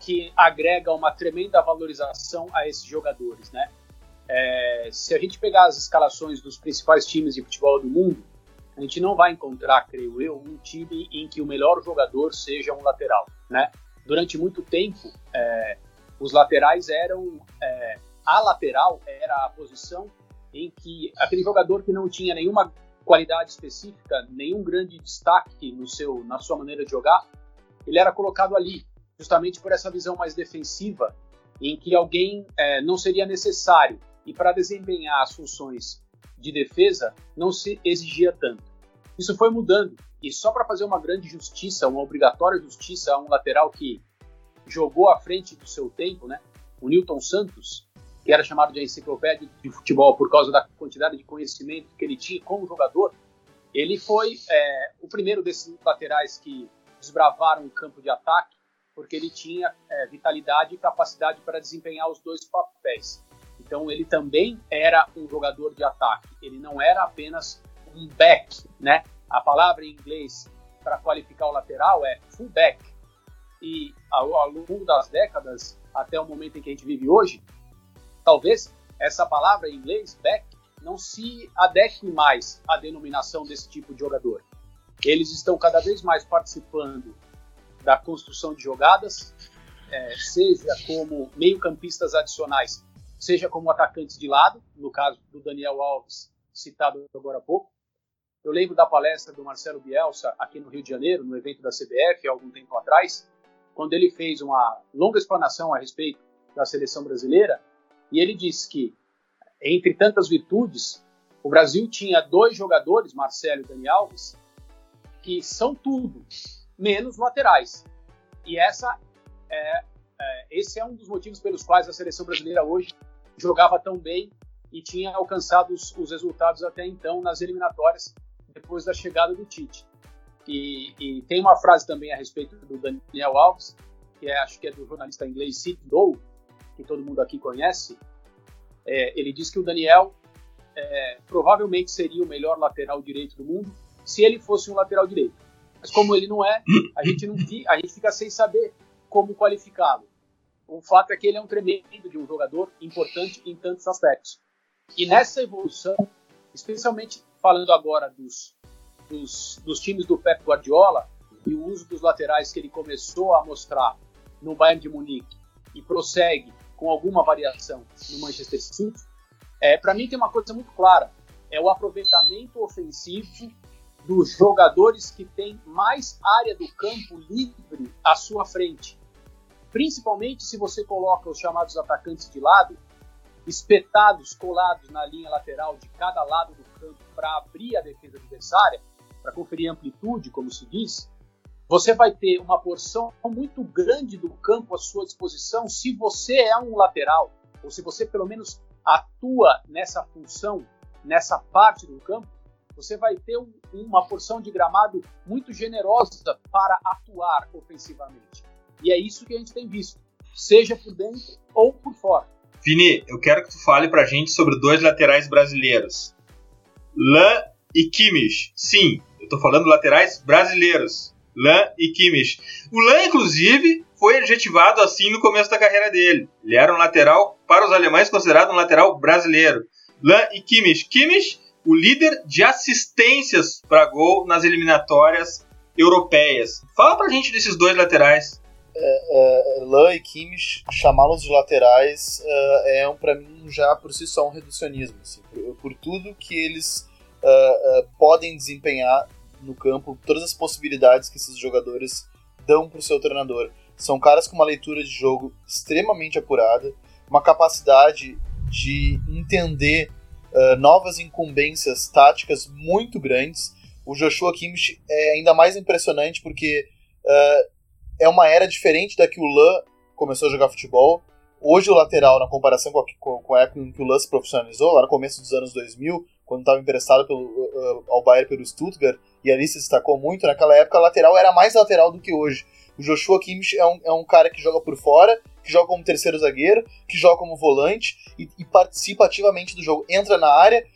que agrega uma tremenda valorização a esses jogadores, né? É, se a gente pegar as escalações dos principais times de futebol do mundo, a gente não vai encontrar, creio eu, um time em que o melhor jogador seja um lateral, né? Durante muito tempo, é, os laterais eram é, a lateral era a posição em que aquele jogador que não tinha nenhuma qualidade específica, nenhum grande destaque no seu, na sua maneira de jogar, ele era colocado ali, justamente por essa visão mais defensiva, em que alguém é, não seria necessário e para desempenhar as funções de defesa não se exigia tanto. Isso foi mudando e só para fazer uma grande justiça, uma obrigatória justiça a um lateral que jogou à frente do seu tempo, né? O Newton Santos, que era chamado de enciclopédia de futebol por causa da quantidade de conhecimento que ele tinha como jogador, ele foi é, o primeiro desses laterais que desbravaram o campo de ataque, porque ele tinha é, vitalidade e capacidade para desempenhar os dois papéis. Então ele também era um jogador de ataque. Ele não era apenas um back, né? A palavra em inglês para qualificar o lateral é fullback. E ao, ao longo das décadas, até o momento em que a gente vive hoje, talvez essa palavra em inglês, back, não se adeque mais à denominação desse tipo de jogador. Eles estão cada vez mais participando da construção de jogadas, é, seja como meio-campistas adicionais, seja como atacantes de lado, no caso do Daniel Alves, citado agora há pouco. Eu lembro da palestra do Marcelo Bielsa aqui no Rio de Janeiro, no evento da CBF, há algum tempo atrás, quando ele fez uma longa explanação a respeito da seleção brasileira, e ele disse que, entre tantas virtudes, o Brasil tinha dois jogadores, Marcelo e Dani Alves, que são tudo, menos laterais. E essa é, é, esse é um dos motivos pelos quais a seleção brasileira hoje jogava tão bem e tinha alcançado os, os resultados até então nas eliminatórias depois da chegada do Tite. E, e, tem uma frase também a respeito do Daniel Alves, que é, acho que é do jornalista inglês Sid Lowe, que todo mundo aqui conhece. É, ele diz que o Daniel é, provavelmente seria o melhor lateral direito do mundo se ele fosse um lateral direito. Mas como ele não é, a gente não a gente fica sem saber como qualificá-lo. O fato é que ele é um tremendo de um jogador importante em tantos aspectos. E nessa evolução, especialmente falando agora dos, dos, dos times do Pep Guardiola e o uso dos laterais que ele começou a mostrar no Bayern de Munique e prossegue com alguma variação no Manchester City, é, para mim tem uma coisa muito clara: é o aproveitamento ofensivo dos jogadores que têm mais área do campo livre à sua frente. Principalmente se você coloca os chamados atacantes de lado, espetados, colados na linha lateral de cada lado do campo para abrir a defesa adversária, para conferir amplitude, como se diz, você vai ter uma porção muito grande do campo à sua disposição se você é um lateral, ou se você pelo menos atua nessa função, nessa parte do campo, você vai ter um, uma porção de gramado muito generosa para atuar ofensivamente. E é isso que a gente tem visto, seja por dentro ou por fora. Vini, eu quero que tu fale pra gente sobre dois laterais brasileiros. Lan e Kimmich. Sim, eu tô falando laterais brasileiros. Lan e Kimmich. O Lan, inclusive, foi adjetivado assim no começo da carreira dele. Ele era um lateral, para os alemães, considerado um lateral brasileiro. Lan e Kimmich. Kimmich o líder de assistências para gol nas eliminatórias europeias. Fala pra gente desses dois laterais. É, é, Lan e Kimmich, chamá-los de laterais é, é um, para mim já por si só um reducionismo, assim, por, por, tudo que eles uh, uh, podem desempenhar no campo, todas as possibilidades que esses jogadores dão para o seu treinador. São caras com uma leitura de jogo extremamente apurada, uma capacidade de entender uh, novas incumbências táticas muito grandes. O Joshua Kimmich é ainda mais impressionante porque uh, é uma era diferente da que o Lan começou a jogar futebol. Hoje o lateral, na comparação com a, com a época em que o Lan se profissionalizou, lá no começo dos anos 2000, quando estava emprestado pelo, uh, ao Bayern pelo Stuttgart, e ali se destacou muito, naquela época a lateral era mais lateral do que hoje. O Joshua Kimmich é um, é um cara que joga por fora, que joga como terceiro zagueiro, que joga como volante e, e participa ativamente do jogo. Entra na área.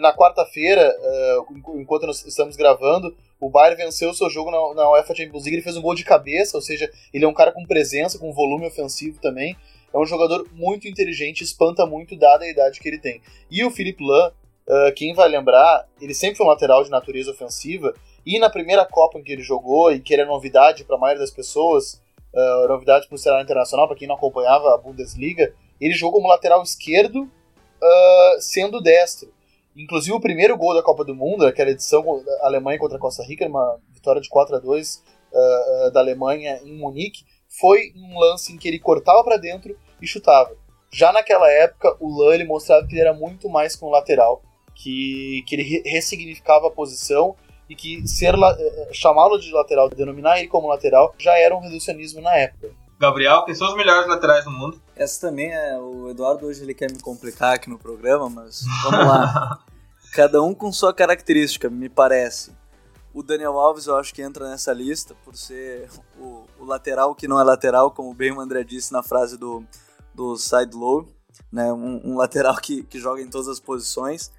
Na quarta-feira, uh, enquanto nós estamos gravando, o Bayern venceu o seu jogo na, na UEFA Champions League. Ele fez um gol de cabeça, ou seja, ele é um cara com presença, com volume ofensivo também. É um jogador muito inteligente, espanta muito, dada a idade que ele tem. E o Philippe Lahm, uh, quem vai lembrar, ele sempre foi um lateral de natureza ofensiva. E na primeira Copa em que ele jogou, e que era novidade para a maioria das pessoas, uh, novidade para o cenário internacional, para quem não acompanhava a Bundesliga, ele jogou como lateral esquerdo, uh, sendo destro. Inclusive o primeiro gol da Copa do Mundo, aquela edição Alemanha contra a Costa Rica, uma vitória de 4 a 2 uh, da Alemanha em Munique, foi um lance em que ele cortava para dentro e chutava. Já naquela época, o Lan mostrava que ele era muito mais que um lateral, que, que ele ressignificava a posição e que ser eh, chamá-lo de lateral, denominar ele como lateral, já era um reducionismo na época. Gabriel, quem são os melhores laterais do mundo? Essa também é. O Eduardo hoje ele quer me complicar aqui no programa, mas vamos lá. Cada um com sua característica, me parece. O Daniel Alves eu acho que entra nessa lista por ser o, o lateral que não é lateral, como bem o André disse na frase do, do side low, né? Um, um, lateral que, que joga em todas as posições.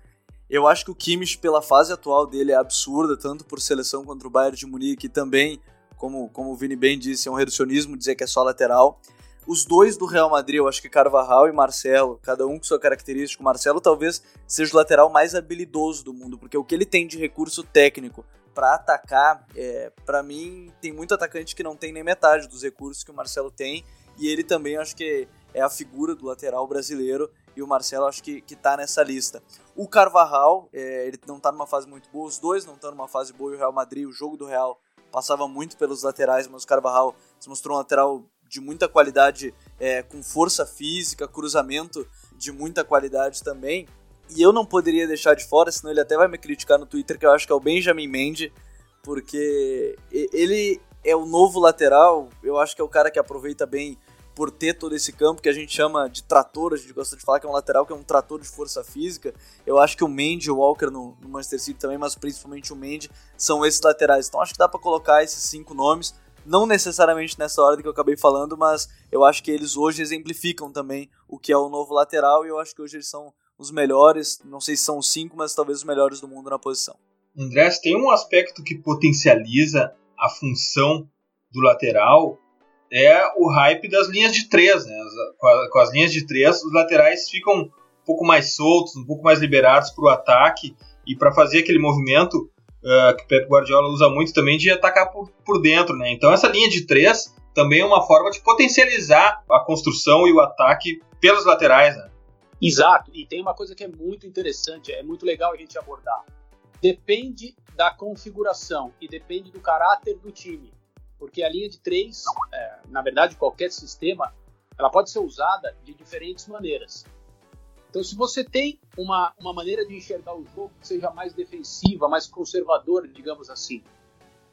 Eu acho que o Kimmich, pela fase atual dele, é absurda, tanto por seleção contra o Bayern de Munique e também como, como o Vini bem disse, é um reducionismo dizer que é só lateral. Os dois do Real Madrid, eu acho que Carvajal e Marcelo, cada um com sua característica. O Marcelo talvez seja o lateral mais habilidoso do mundo, porque o que ele tem de recurso técnico para atacar, é, para mim, tem muito atacante que não tem nem metade dos recursos que o Marcelo tem. E ele também acho que é a figura do lateral brasileiro e o Marcelo acho que, que tá nessa lista. O Carvajal, é, ele não tá numa fase muito boa, os dois não estão numa fase boa e o Real Madrid, o jogo do Real passava muito pelos laterais, mas o Carvajal se mostrou um lateral de muita qualidade, é, com força física, cruzamento de muita qualidade também. E eu não poderia deixar de fora, senão ele até vai me criticar no Twitter, que eu acho que é o Benjamin Mendy, porque ele é o novo lateral, eu acho que é o cara que aproveita bem por ter todo esse campo que a gente chama de trator, a gente gosta de falar que é um lateral que é um trator de força física. Eu acho que o Mendy e o Walker no, no, Manchester City também, mas principalmente o Mendy, são esses laterais. Então acho que dá para colocar esses cinco nomes, não necessariamente nessa ordem que eu acabei falando, mas eu acho que eles hoje exemplificam também o que é o novo lateral e eu acho que hoje eles são os melhores, não sei se são os cinco, mas talvez os melhores do mundo na posição. André, tem um aspecto que potencializa a função do lateral é o hype das linhas de três. Né? Com, a, com, as linhas de três, os laterais ficam um pouco mais soltos, um pouco mais liberados para o ataque e para fazer aquele movimento uh, que o Pep Guardiola usa muito também de atacar por, por dentro. Né? Então, essa linha de três também é uma forma de potencializar a construção e o ataque pelos laterais. Né? Exato, e tem uma coisa que é muito interessante, é muito legal a gente abordar. Depende da configuração e depende do caráter do time porque a linha de três, é, na verdade, qualquer sistema, ela pode ser usada de diferentes maneiras. Então, se você tem uma, uma maneira de enxergar o jogo que seja mais defensiva, mais conservadora, digamos assim,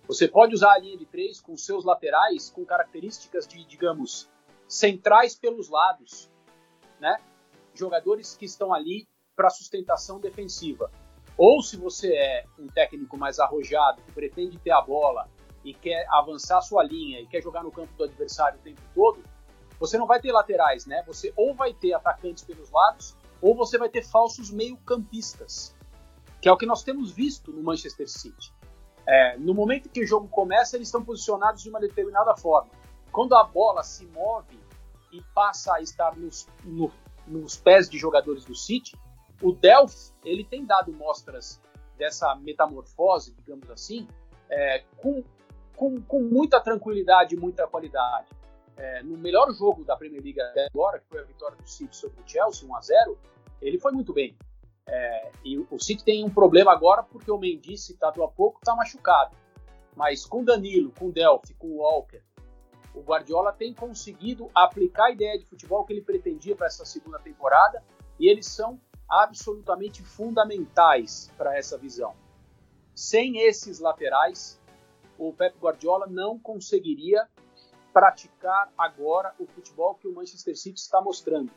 você pode usar a linha de três com seus laterais com características de, digamos, centrais pelos lados, né? Jogadores que estão ali para sustentação defensiva. Ou se você é um técnico mais arrojado, que pretende ter a bola e quer avançar sua linha e quer jogar no campo do adversário o tempo todo, você não vai ter laterais, né? Você ou vai ter atacantes pelos lados, ou você vai ter falsos meio-campistas, que é o que nós temos visto no Manchester City. É, no momento que o jogo começa, eles estão posicionados de uma determinada forma. Quando a bola se move e passa a estar nos, no, nos pés de jogadores do City, o Delph ele tem dado mostras dessa metamorfose, digamos assim, é, com com, com muita tranquilidade e muita qualidade. É, no melhor jogo da Premier League até agora, que foi a vitória do City sobre o Chelsea, 1 a 0 ele foi muito bem. É, e o City tem um problema agora porque o Mendy, citado há pouco, está machucado. Mas com Danilo, com Delphi, com Walker, o Guardiola tem conseguido aplicar a ideia de futebol que ele pretendia para essa segunda temporada e eles são absolutamente fundamentais para essa visão. Sem esses laterais, o Pep Guardiola não conseguiria praticar agora o futebol que o Manchester City está mostrando.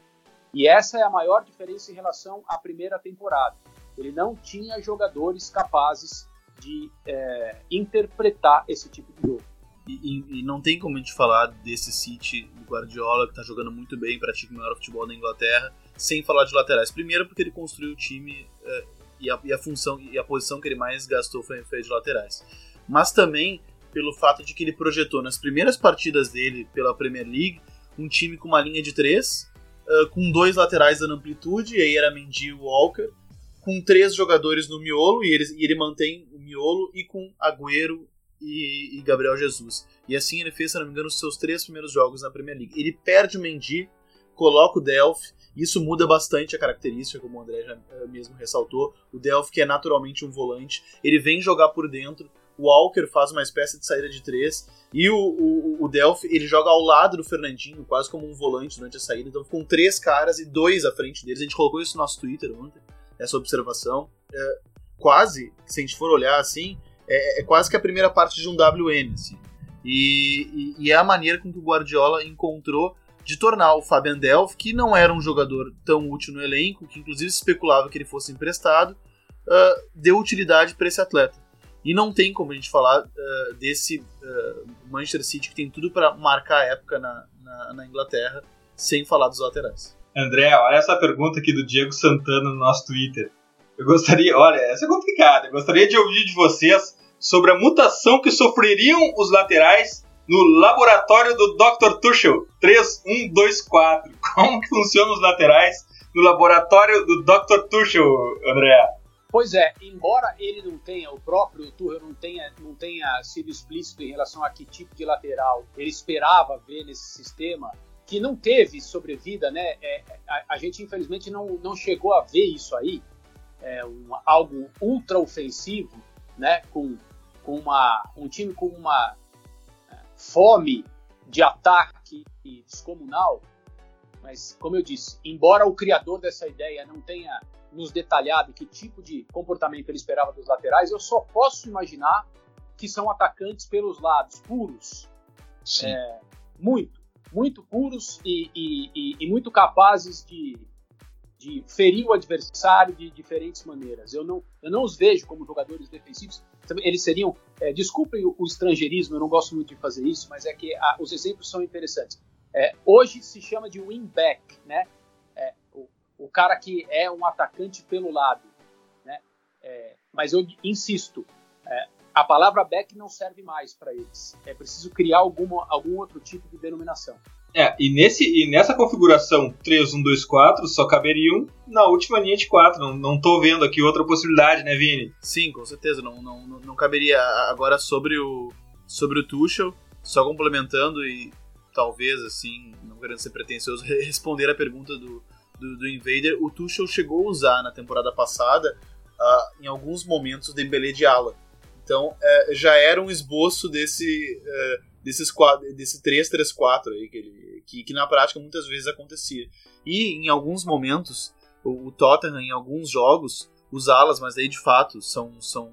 E essa é a maior diferença em relação à primeira temporada. Ele não tinha jogadores capazes de é, interpretar esse tipo de jogo. E, e, e, não tem como a gente falar desse City do Guardiola, que está jogando muito bem, pratica o maior futebol da Inglaterra, sem falar de laterais. Primeiro porque ele construiu o time é, e, a, e, a, função e a posição que ele mais gastou foi, foi de laterais mas também pelo fato de que ele projetou nas primeiras partidas dele pela Premier League um time com uma linha de três, uh, com dois laterais dando amplitude, e aí era Mendy e Walker, com três jogadores no miolo, e ele, e ele mantém o miolo, e com Agüero e, e, Gabriel Jesus. E assim ele fez, se não me engano, os seus três primeiros jogos na Premier League. Ele perde o Mendy coloca o Delphi, isso muda bastante a característica, como o André já uh, mesmo ressaltou. O Delphi, que é naturalmente um volante, ele vem jogar por dentro. O Walker faz uma espécie de saída de três. E o, o, o Delphi, ele joga ao lado do Fernandinho, quase como um volante durante a saída. Então ficam três caras e dois à frente deles. A gente colocou isso no nosso Twitter ontem, essa observação. É, quase, se a gente for olhar assim, é, é, quase que a primeira parte de um WM. Assim. E, e, e, é a maneira com que o Guardiola encontrou de tornar o Fabian Delph, que não era um jogador tão útil no elenco, que inclusive especulava que ele fosse emprestado, uh, deu utilidade para esse atleta. E não tem como a gente falar uh, desse uh, Manchester City que tem tudo para marcar a época na, na, na, Inglaterra sem falar dos laterais. André, olha essa pergunta aqui do Diego Santana no nosso Twitter. Eu gostaria, olha, essa é complicada. Eu gostaria de ouvir de vocês sobre a mutação que sofreriam os laterais no laboratório do Dr. Tuchel 3124. Como que funcionam os laterais no laboratório do Dr. Tuchel, André? Pois é, embora ele não tenha, o próprio Tuchel não tenha, não tenha sido explícito em relação a que tipo de lateral ele esperava ver nesse sistema, que não teve sobrevida, né? É, a, a, gente infelizmente não, não chegou a ver isso aí, é, um, algo ultra ofensivo, né? Com, com uma, um time com uma fome de ataque descomunal, mas como eu disse, embora o criador dessa ideia não tenha nos detalhado que tipo de comportamento ele esperava dos laterais, eu só posso imaginar que são atacantes pelos lados, puros, é, muito, muito puros e, e, e, e muito capazes de, de ferir o adversário de diferentes maneiras. Eu não, eu não os vejo como jogadores defensivos. Eles seriam, é, desculpem o, o, estrangeirismo, eu não gosto muito de fazer isso, mas é que a, os exemplos são interessantes. É, hoje se chama de wingback, né? O, cara que é um atacante pelo lado, né? É, mas eu insisto, é, a palavra back não serve mais para eles. É preciso criar alguma, algum outro tipo de denominação. É, e, nesse, e nessa configuração 3-1-2-4 só caberiam na última linha de 4. Não, não tô vendo aqui outra possibilidade, né, Vini? Sim, com certeza. Não, não, não caberia. Agora sobre o, sobre o Tuchel, só complementando e talvez, assim, não querendo ser pretencioso, responder a pergunta do, do, do Invader, o Tuchel chegou a usar na temporada passada, uh, em alguns momentos, Dembélé de ala. Então, uh, já era um esboço desse... Uh, desses desse 3-3-4 aí, que, ele, que, que, na prática muitas vezes acontecia. E em alguns momentos, o, o, Tottenham, em alguns jogos, os alas, mas aí de fato são, são,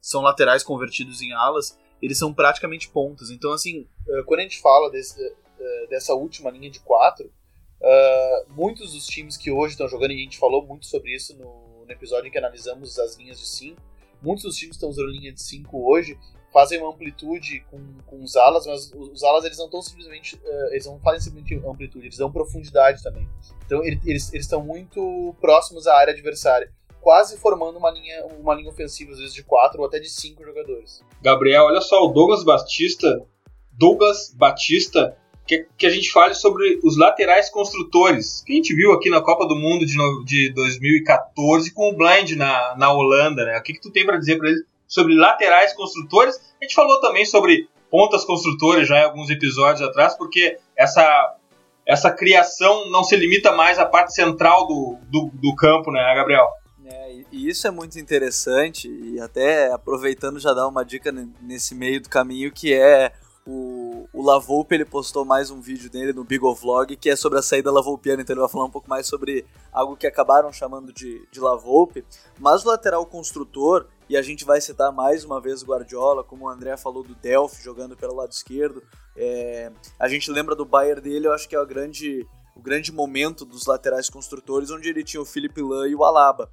são laterais convertidos em alas, eles são praticamente pontas. Então, assim, eh, quando a gente fala desse, dessa última linha de quatro, uh, muitos dos times que hoje estão jogando, e a gente falou muito sobre isso no, no episódio em que analisamos as linhas de 5, muitos dos times que estão usando linha de 5 hoje fazem uma amplitude com, com os alas, mas os alas eles não estão simplesmente. Uh, eles não fazem simplesmente amplitude, eles dão profundidade também. Então eles, estão muito próximos à área adversária. Quase formando uma linha, uma linha ofensiva, às vezes de quatro ou até de cinco jogadores. Gabriel, olha só, o Douglas Batista. Douglas Batista que, que, a gente fale sobre os laterais construtores, que a gente viu aqui na Copa do Mundo de, no, de 2014 com o Blind na, na Holanda, né? O que, que tu tem para dizer para ele sobre laterais construtores. A gente falou também sobre pontas construtoras já em alguns episódios atrás, porque essa, essa criação não se limita mais à parte central do, do, do campo, né, Gabriel? É, e isso é muito interessante, e até aproveitando já dar uma dica nesse meio do caminho, que é o, o Lavoupe, ele postou mais um vídeo dele no Vlog que é sobre a saída lavoupiana, então ele vai falar um pouco mais sobre algo que acabaram chamando de, de mas o lateral construtor, e a gente vai citar mais uma vez o Guardiola, como o André falou do Delphi jogando pelo lado esquerdo. É, a gente lembra do Bayern dele, eu acho que é o grande, o grande momento dos laterais construtores, onde ele tinha o Felipe Lan e o Alaba,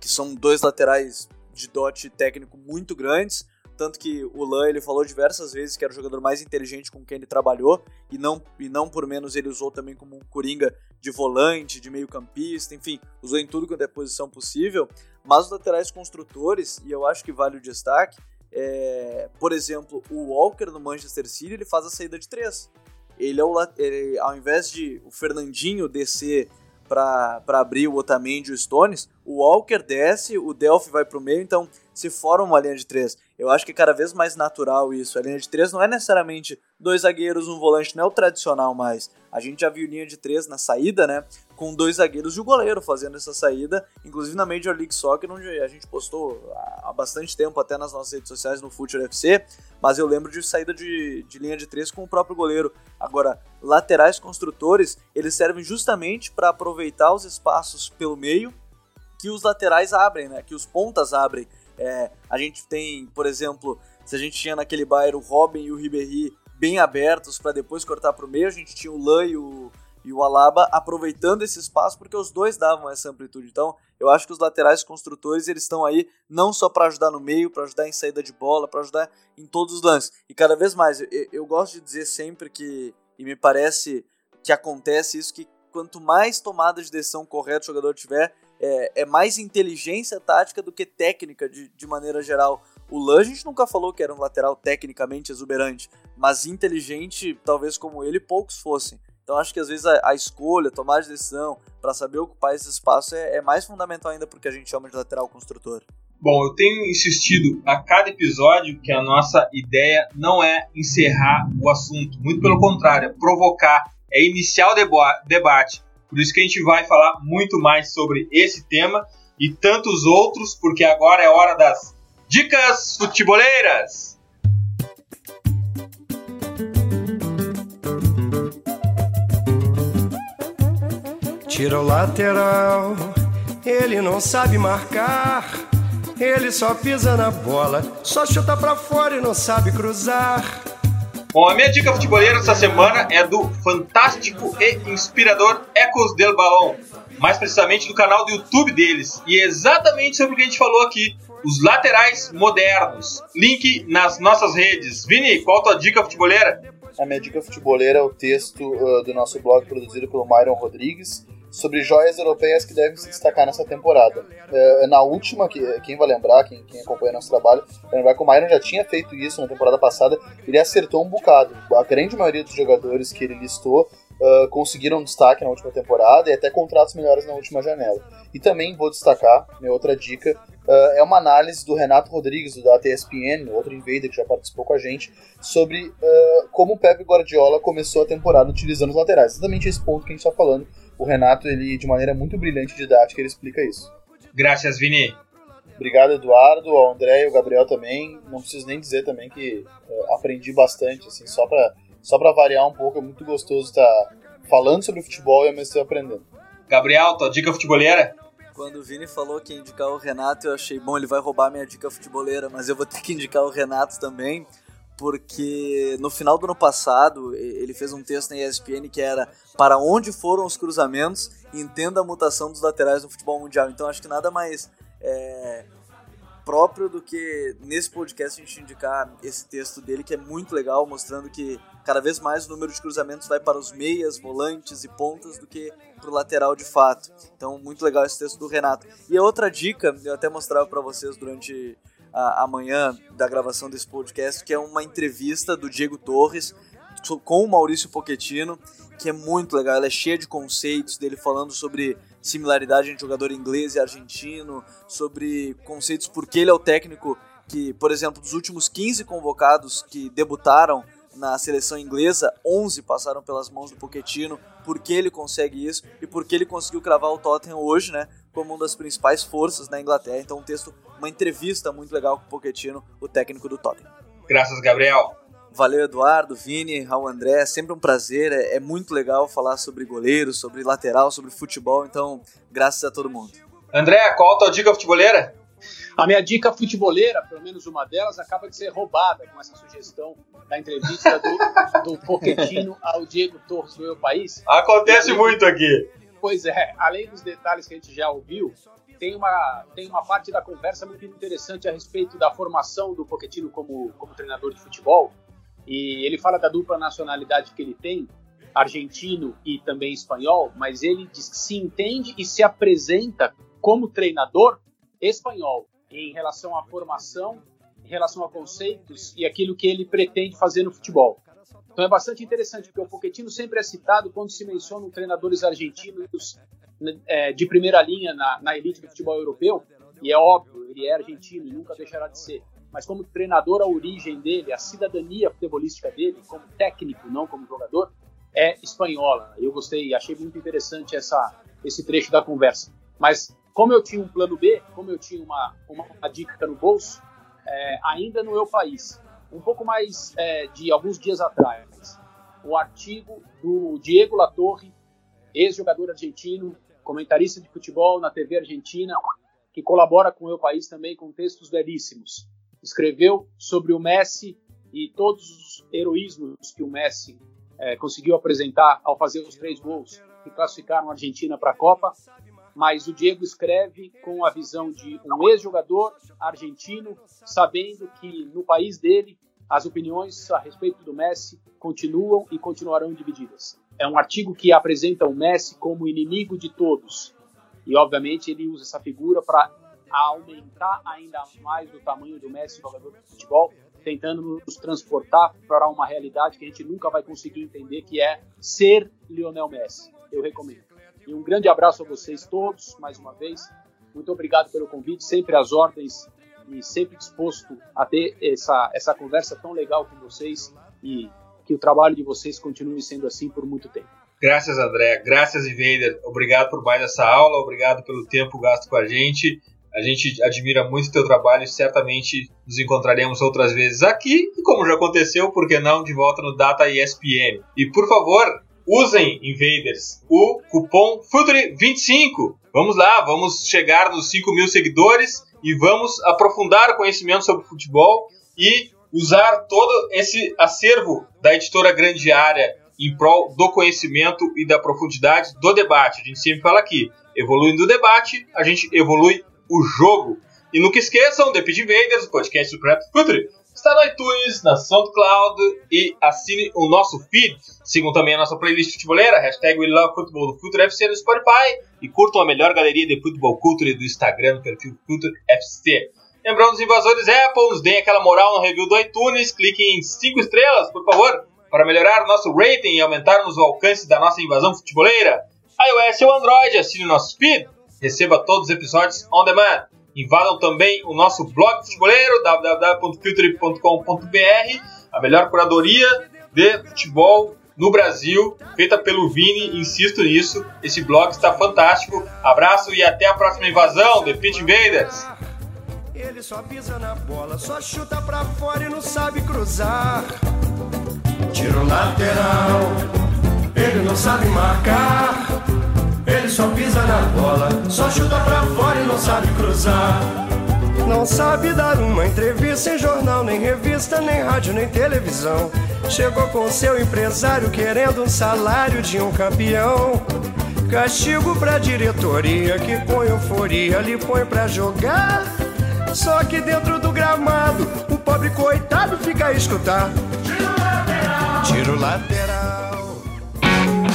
que são dois laterais de dote técnico muito grandes. Tanto que o Lan ele falou diversas vezes que era o jogador mais inteligente com quem ele trabalhou, e não, e não por menos ele usou também como um coringa de volante, de meio-campista, enfim, usou em tudo quanto é posição possível. Mas os laterais construtores, e eu acho que vale o destaque, é, por exemplo, o Walker no Manchester City ele faz a saída de três. Ele é o ele, ao invés de o Fernandinho descer para abrir o Otamendi e o Stones, o Walker desce, o Delphi vai para o meio, então se forma uma linha de três. Eu acho que é cada vez mais natural isso. A linha de três não é necessariamente dois zagueiros, um volante não é o tradicional mais. A gente já viu linha de três na saída, né? Com dois zagueiros e o goleiro fazendo essa saída, inclusive na Major League Soccer, onde a gente postou há bastante tempo até nas nossas redes sociais no Future FC, mas eu lembro de saída de, de linha de três com o próprio goleiro. Agora, laterais construtores, eles servem justamente para aproveitar os espaços pelo meio que os laterais abrem, né? Que os pontas abrem. É, a gente tem, por exemplo, se a gente tinha naquele bairro o Robin e o Ribéry bem abertos para depois cortar para o meio, a gente tinha o Lan e o, e o Alaba aproveitando esse espaço porque os dois davam essa amplitude. Então, eu acho que os laterais construtores eles estão aí não só para ajudar no meio, para ajudar em saída de bola, para ajudar em todos os lances. E cada vez mais, eu, eu gosto de dizer sempre que, e me parece que acontece isso, que quanto mais tomada de decisão correta o jogador tiver, é, é mais inteligência tática do que técnica de, de maneira geral. O Lan a gente nunca falou que era um lateral tecnicamente exuberante, mas inteligente, talvez como ele, poucos fossem. Então acho que às vezes a, a escolha, tomar de decisão para saber ocupar esse espaço é, é, mais fundamental ainda porque a gente chama de lateral construtor. Bom, eu tenho insistido a cada episódio que a nossa ideia não é encerrar o assunto, muito pelo contrário, é provocar, é iniciar o debate. Por isso que a gente vai falar muito mais sobre esse tema e tantos outros, porque agora é hora das Dicas futeboleiras! Tira o lateral, ele não sabe marcar. Ele só pisa na bola, só chuta pra fora e não sabe cruzar. Bom, a minha dica futeboleira essa semana é do fantástico e inspirador Ecos del Balão, mais precisamente do canal do YouTube deles. E é exatamente sobre o que a gente falou aqui, os laterais modernos. Link nas nossas redes. Vini, qual a tua dica futeboleira? A minha dica futeboleira é o texto uh, do nosso blog produzido pelo Myron Rodrigues sobre joias europeias que devem se destacar nessa temporada. Uh, na última, que, quem vai lembrar, quem, quem acompanha nosso trabalho, vai lembrar que o Myron já tinha feito isso na temporada passada, ele acertou um bocado. A grande maioria dos jogadores que ele listou Uh, conseguiram destaque na última temporada e até contratos melhores na última janela. E também vou destacar, minha outra dica, Uh, é uma análise do Renato Rodrigues, da TSPN, outro invader que já participou com a gente, sobre uh, como o Pepe Guardiola começou a temporada utilizando os laterais. Exatamente esse ponto que a gente está falando. O Renato, ele de maneira muito brilhante e didática, ele explica isso. Graças, Vini. Obrigado, Eduardo, ao André e ao Gabriel também. Não preciso nem dizer também que uh, aprendi bastante, assim, só para só pra variar um pouco, é muito gostoso estar tá falando sobre futebol e ao mesmo tempo aprendendo. Gabriel, tua dica futeboleira? Quando o Vini falou que ia indicar o Renato, eu achei, bom, ele vai roubar minha dica futeboleira, mas eu vou ter que indicar o Renato também, porque no final do ano passado ele fez um texto na ESPN que era para onde foram os cruzamentos, entenda a mutação dos laterais no futebol mundial. Então acho que nada mais é, próprio do que nesse podcast a gente indicar esse texto dele, que é muito legal, mostrando que cada vez mais o número de cruzamentos vai para os meias, volantes e pontas do que para o lateral de fato. Então, muito legal esse texto do Renato. E a outra dica, eu até mostrava para vocês durante a, a manhã da gravação desse podcast, que é uma entrevista do Diego Torres com o Maurício Pochettino, que é muito legal. Ela é cheia de conceitos dele falando sobre similaridade entre jogador inglês e argentino, sobre conceitos porque ele é o técnico que, por exemplo, dos últimos 15 convocados que debutaram na seleção inglesa, 11 passaram pelas mãos do Pochettino, por que ele consegue isso? E por que ele conseguiu cravar o Tottenham hoje, né, como uma das principais forças na Inglaterra. Então, um texto, uma entrevista muito legal com o Pochettino, o técnico do Tottenham. Graças, Gabriel. Valeu, Eduardo, Vini, Raul André. É sempre um prazer. É, é muito legal falar sobre goleiros, sobre lateral, sobre futebol. Então, graças a todo mundo. André, qual a tua dica futeboleira? A minha dica futeboleira, pelo menos uma delas, acaba de ser roubada com essa sugestão da entrevista do, do Pochettino ao Diego Torres do meu país. Acontece muito aqui. Pois é, além dos detalhes que a gente já ouviu, tem uma, tem uma parte da conversa muito interessante a respeito da formação do Pochettino como, como treinador de futebol e ele fala da dupla nacionalidade que ele tem, argentino e também espanhol, mas ele diz que se entende e se apresenta como treinador espanhol em relação à formação, em relação a conceitos e aquilo que ele pretende fazer no futebol. Então é bastante interessante, porque o Pochettino sempre é citado quando se mencionam treinadores argentinos é, de primeira linha na, na elite do futebol europeu, e é óbvio, ele é argentino e nunca deixará de ser mas como treinador, a origem dele, a cidadania futebolística dele, como técnico, não como jogador, é espanhola. Eu gostei, achei muito interessante essa, esse trecho da conversa. Mas como eu tinha um plano B, como eu tinha uma, uma, uma dica no bolso, é, ainda no meu país, um pouco mais é, de alguns dias atrás, o artigo do Diego Latorre, ex-jogador argentino, comentarista de futebol na TV argentina, que colabora com o meu país também com textos belíssimos. Escreveu sobre o Messi e todos os heroísmos que o Messi é, conseguiu apresentar ao fazer os três gols que classificaram a Argentina para a Copa. Mas o Diego escreve com a visão de um ex-jogador argentino, sabendo que no país dele as opiniões a respeito do Messi continuam e continuarão divididas. É um artigo que apresenta o Messi como inimigo de todos, e, obviamente, ele usa essa figura para aumentar ainda mais o tamanho do Messi, jogador de futebol, tentando nos transportar para uma realidade que a gente nunca vai conseguir entender, que é ser Lionel Messi. Eu recomendo. E um grande abraço a vocês todos, mais uma vez. Muito obrigado pelo convite, sempre às ordens e sempre disposto a ter essa, essa conversa tão legal com vocês e que o trabalho de vocês continue sendo assim por muito tempo. Graças, André. Graças, Invader. Obrigado por mais essa aula. Obrigado pelo tempo gasto com a gente. A gente admira muito o teu trabalho e certamente nos encontraremos outras vezes aqui. E como já aconteceu, por que não de volta no Data ESPN? E por favor, usem, Invaders, o cupom FUTURE25. Vamos lá, vamos chegar nos 5 mil seguidores e vamos aprofundar o conhecimento sobre futebol e usar todo esse acervo da editora Grande Área em prol do conhecimento e da profundidade do debate. A gente sempre fala aqui, evoluindo o debate, a gente evolui o jogo. E nunca esqueçam, The Pit Invaders, o podcast do Prep Future, está no iTunes, na SoundCloud e assine o nosso feed. Sigam também a nossa playlist futeboleira, hashtag WeLoveFootball do Future FC no Spotify e curtam a melhor galeria de futebol culture do Instagram, perfil Future FC. Lembrando os invasores Apple, nos deem aquela moral no review do iTunes, cliquem em 5 estrelas, por favor, para melhorar nosso rating e aumentarmos o alcance da nossa invasão futeboleira. iOS ou Android, assine o nosso feed, receba todos os episódios on demand. Invadam também o nosso blog futeboleiro, www.filtre.com.br, a melhor curadoria de futebol no Brasil, feita pelo Vini, insisto nisso. Esse blog está fantástico. Abraço e até a próxima invasão, The Pit Invaders! Ele só pisa na bola, só chuta pra fora e não sabe cruzar. Tiro lateral, ele não sabe marcar. Ele só pisa na bola, só chuta pra fora e não sabe cruzar. Não sabe dar uma entrevista em jornal, nem revista, nem rádio, nem televisão. Chegou com seu empresário querendo um salário de um campeão. Castigo pra diretoria que põe euforia, lhe põe pra jogar. Só que dentro do gramado, o pobre coitado fica a escutar. Tiro lateral.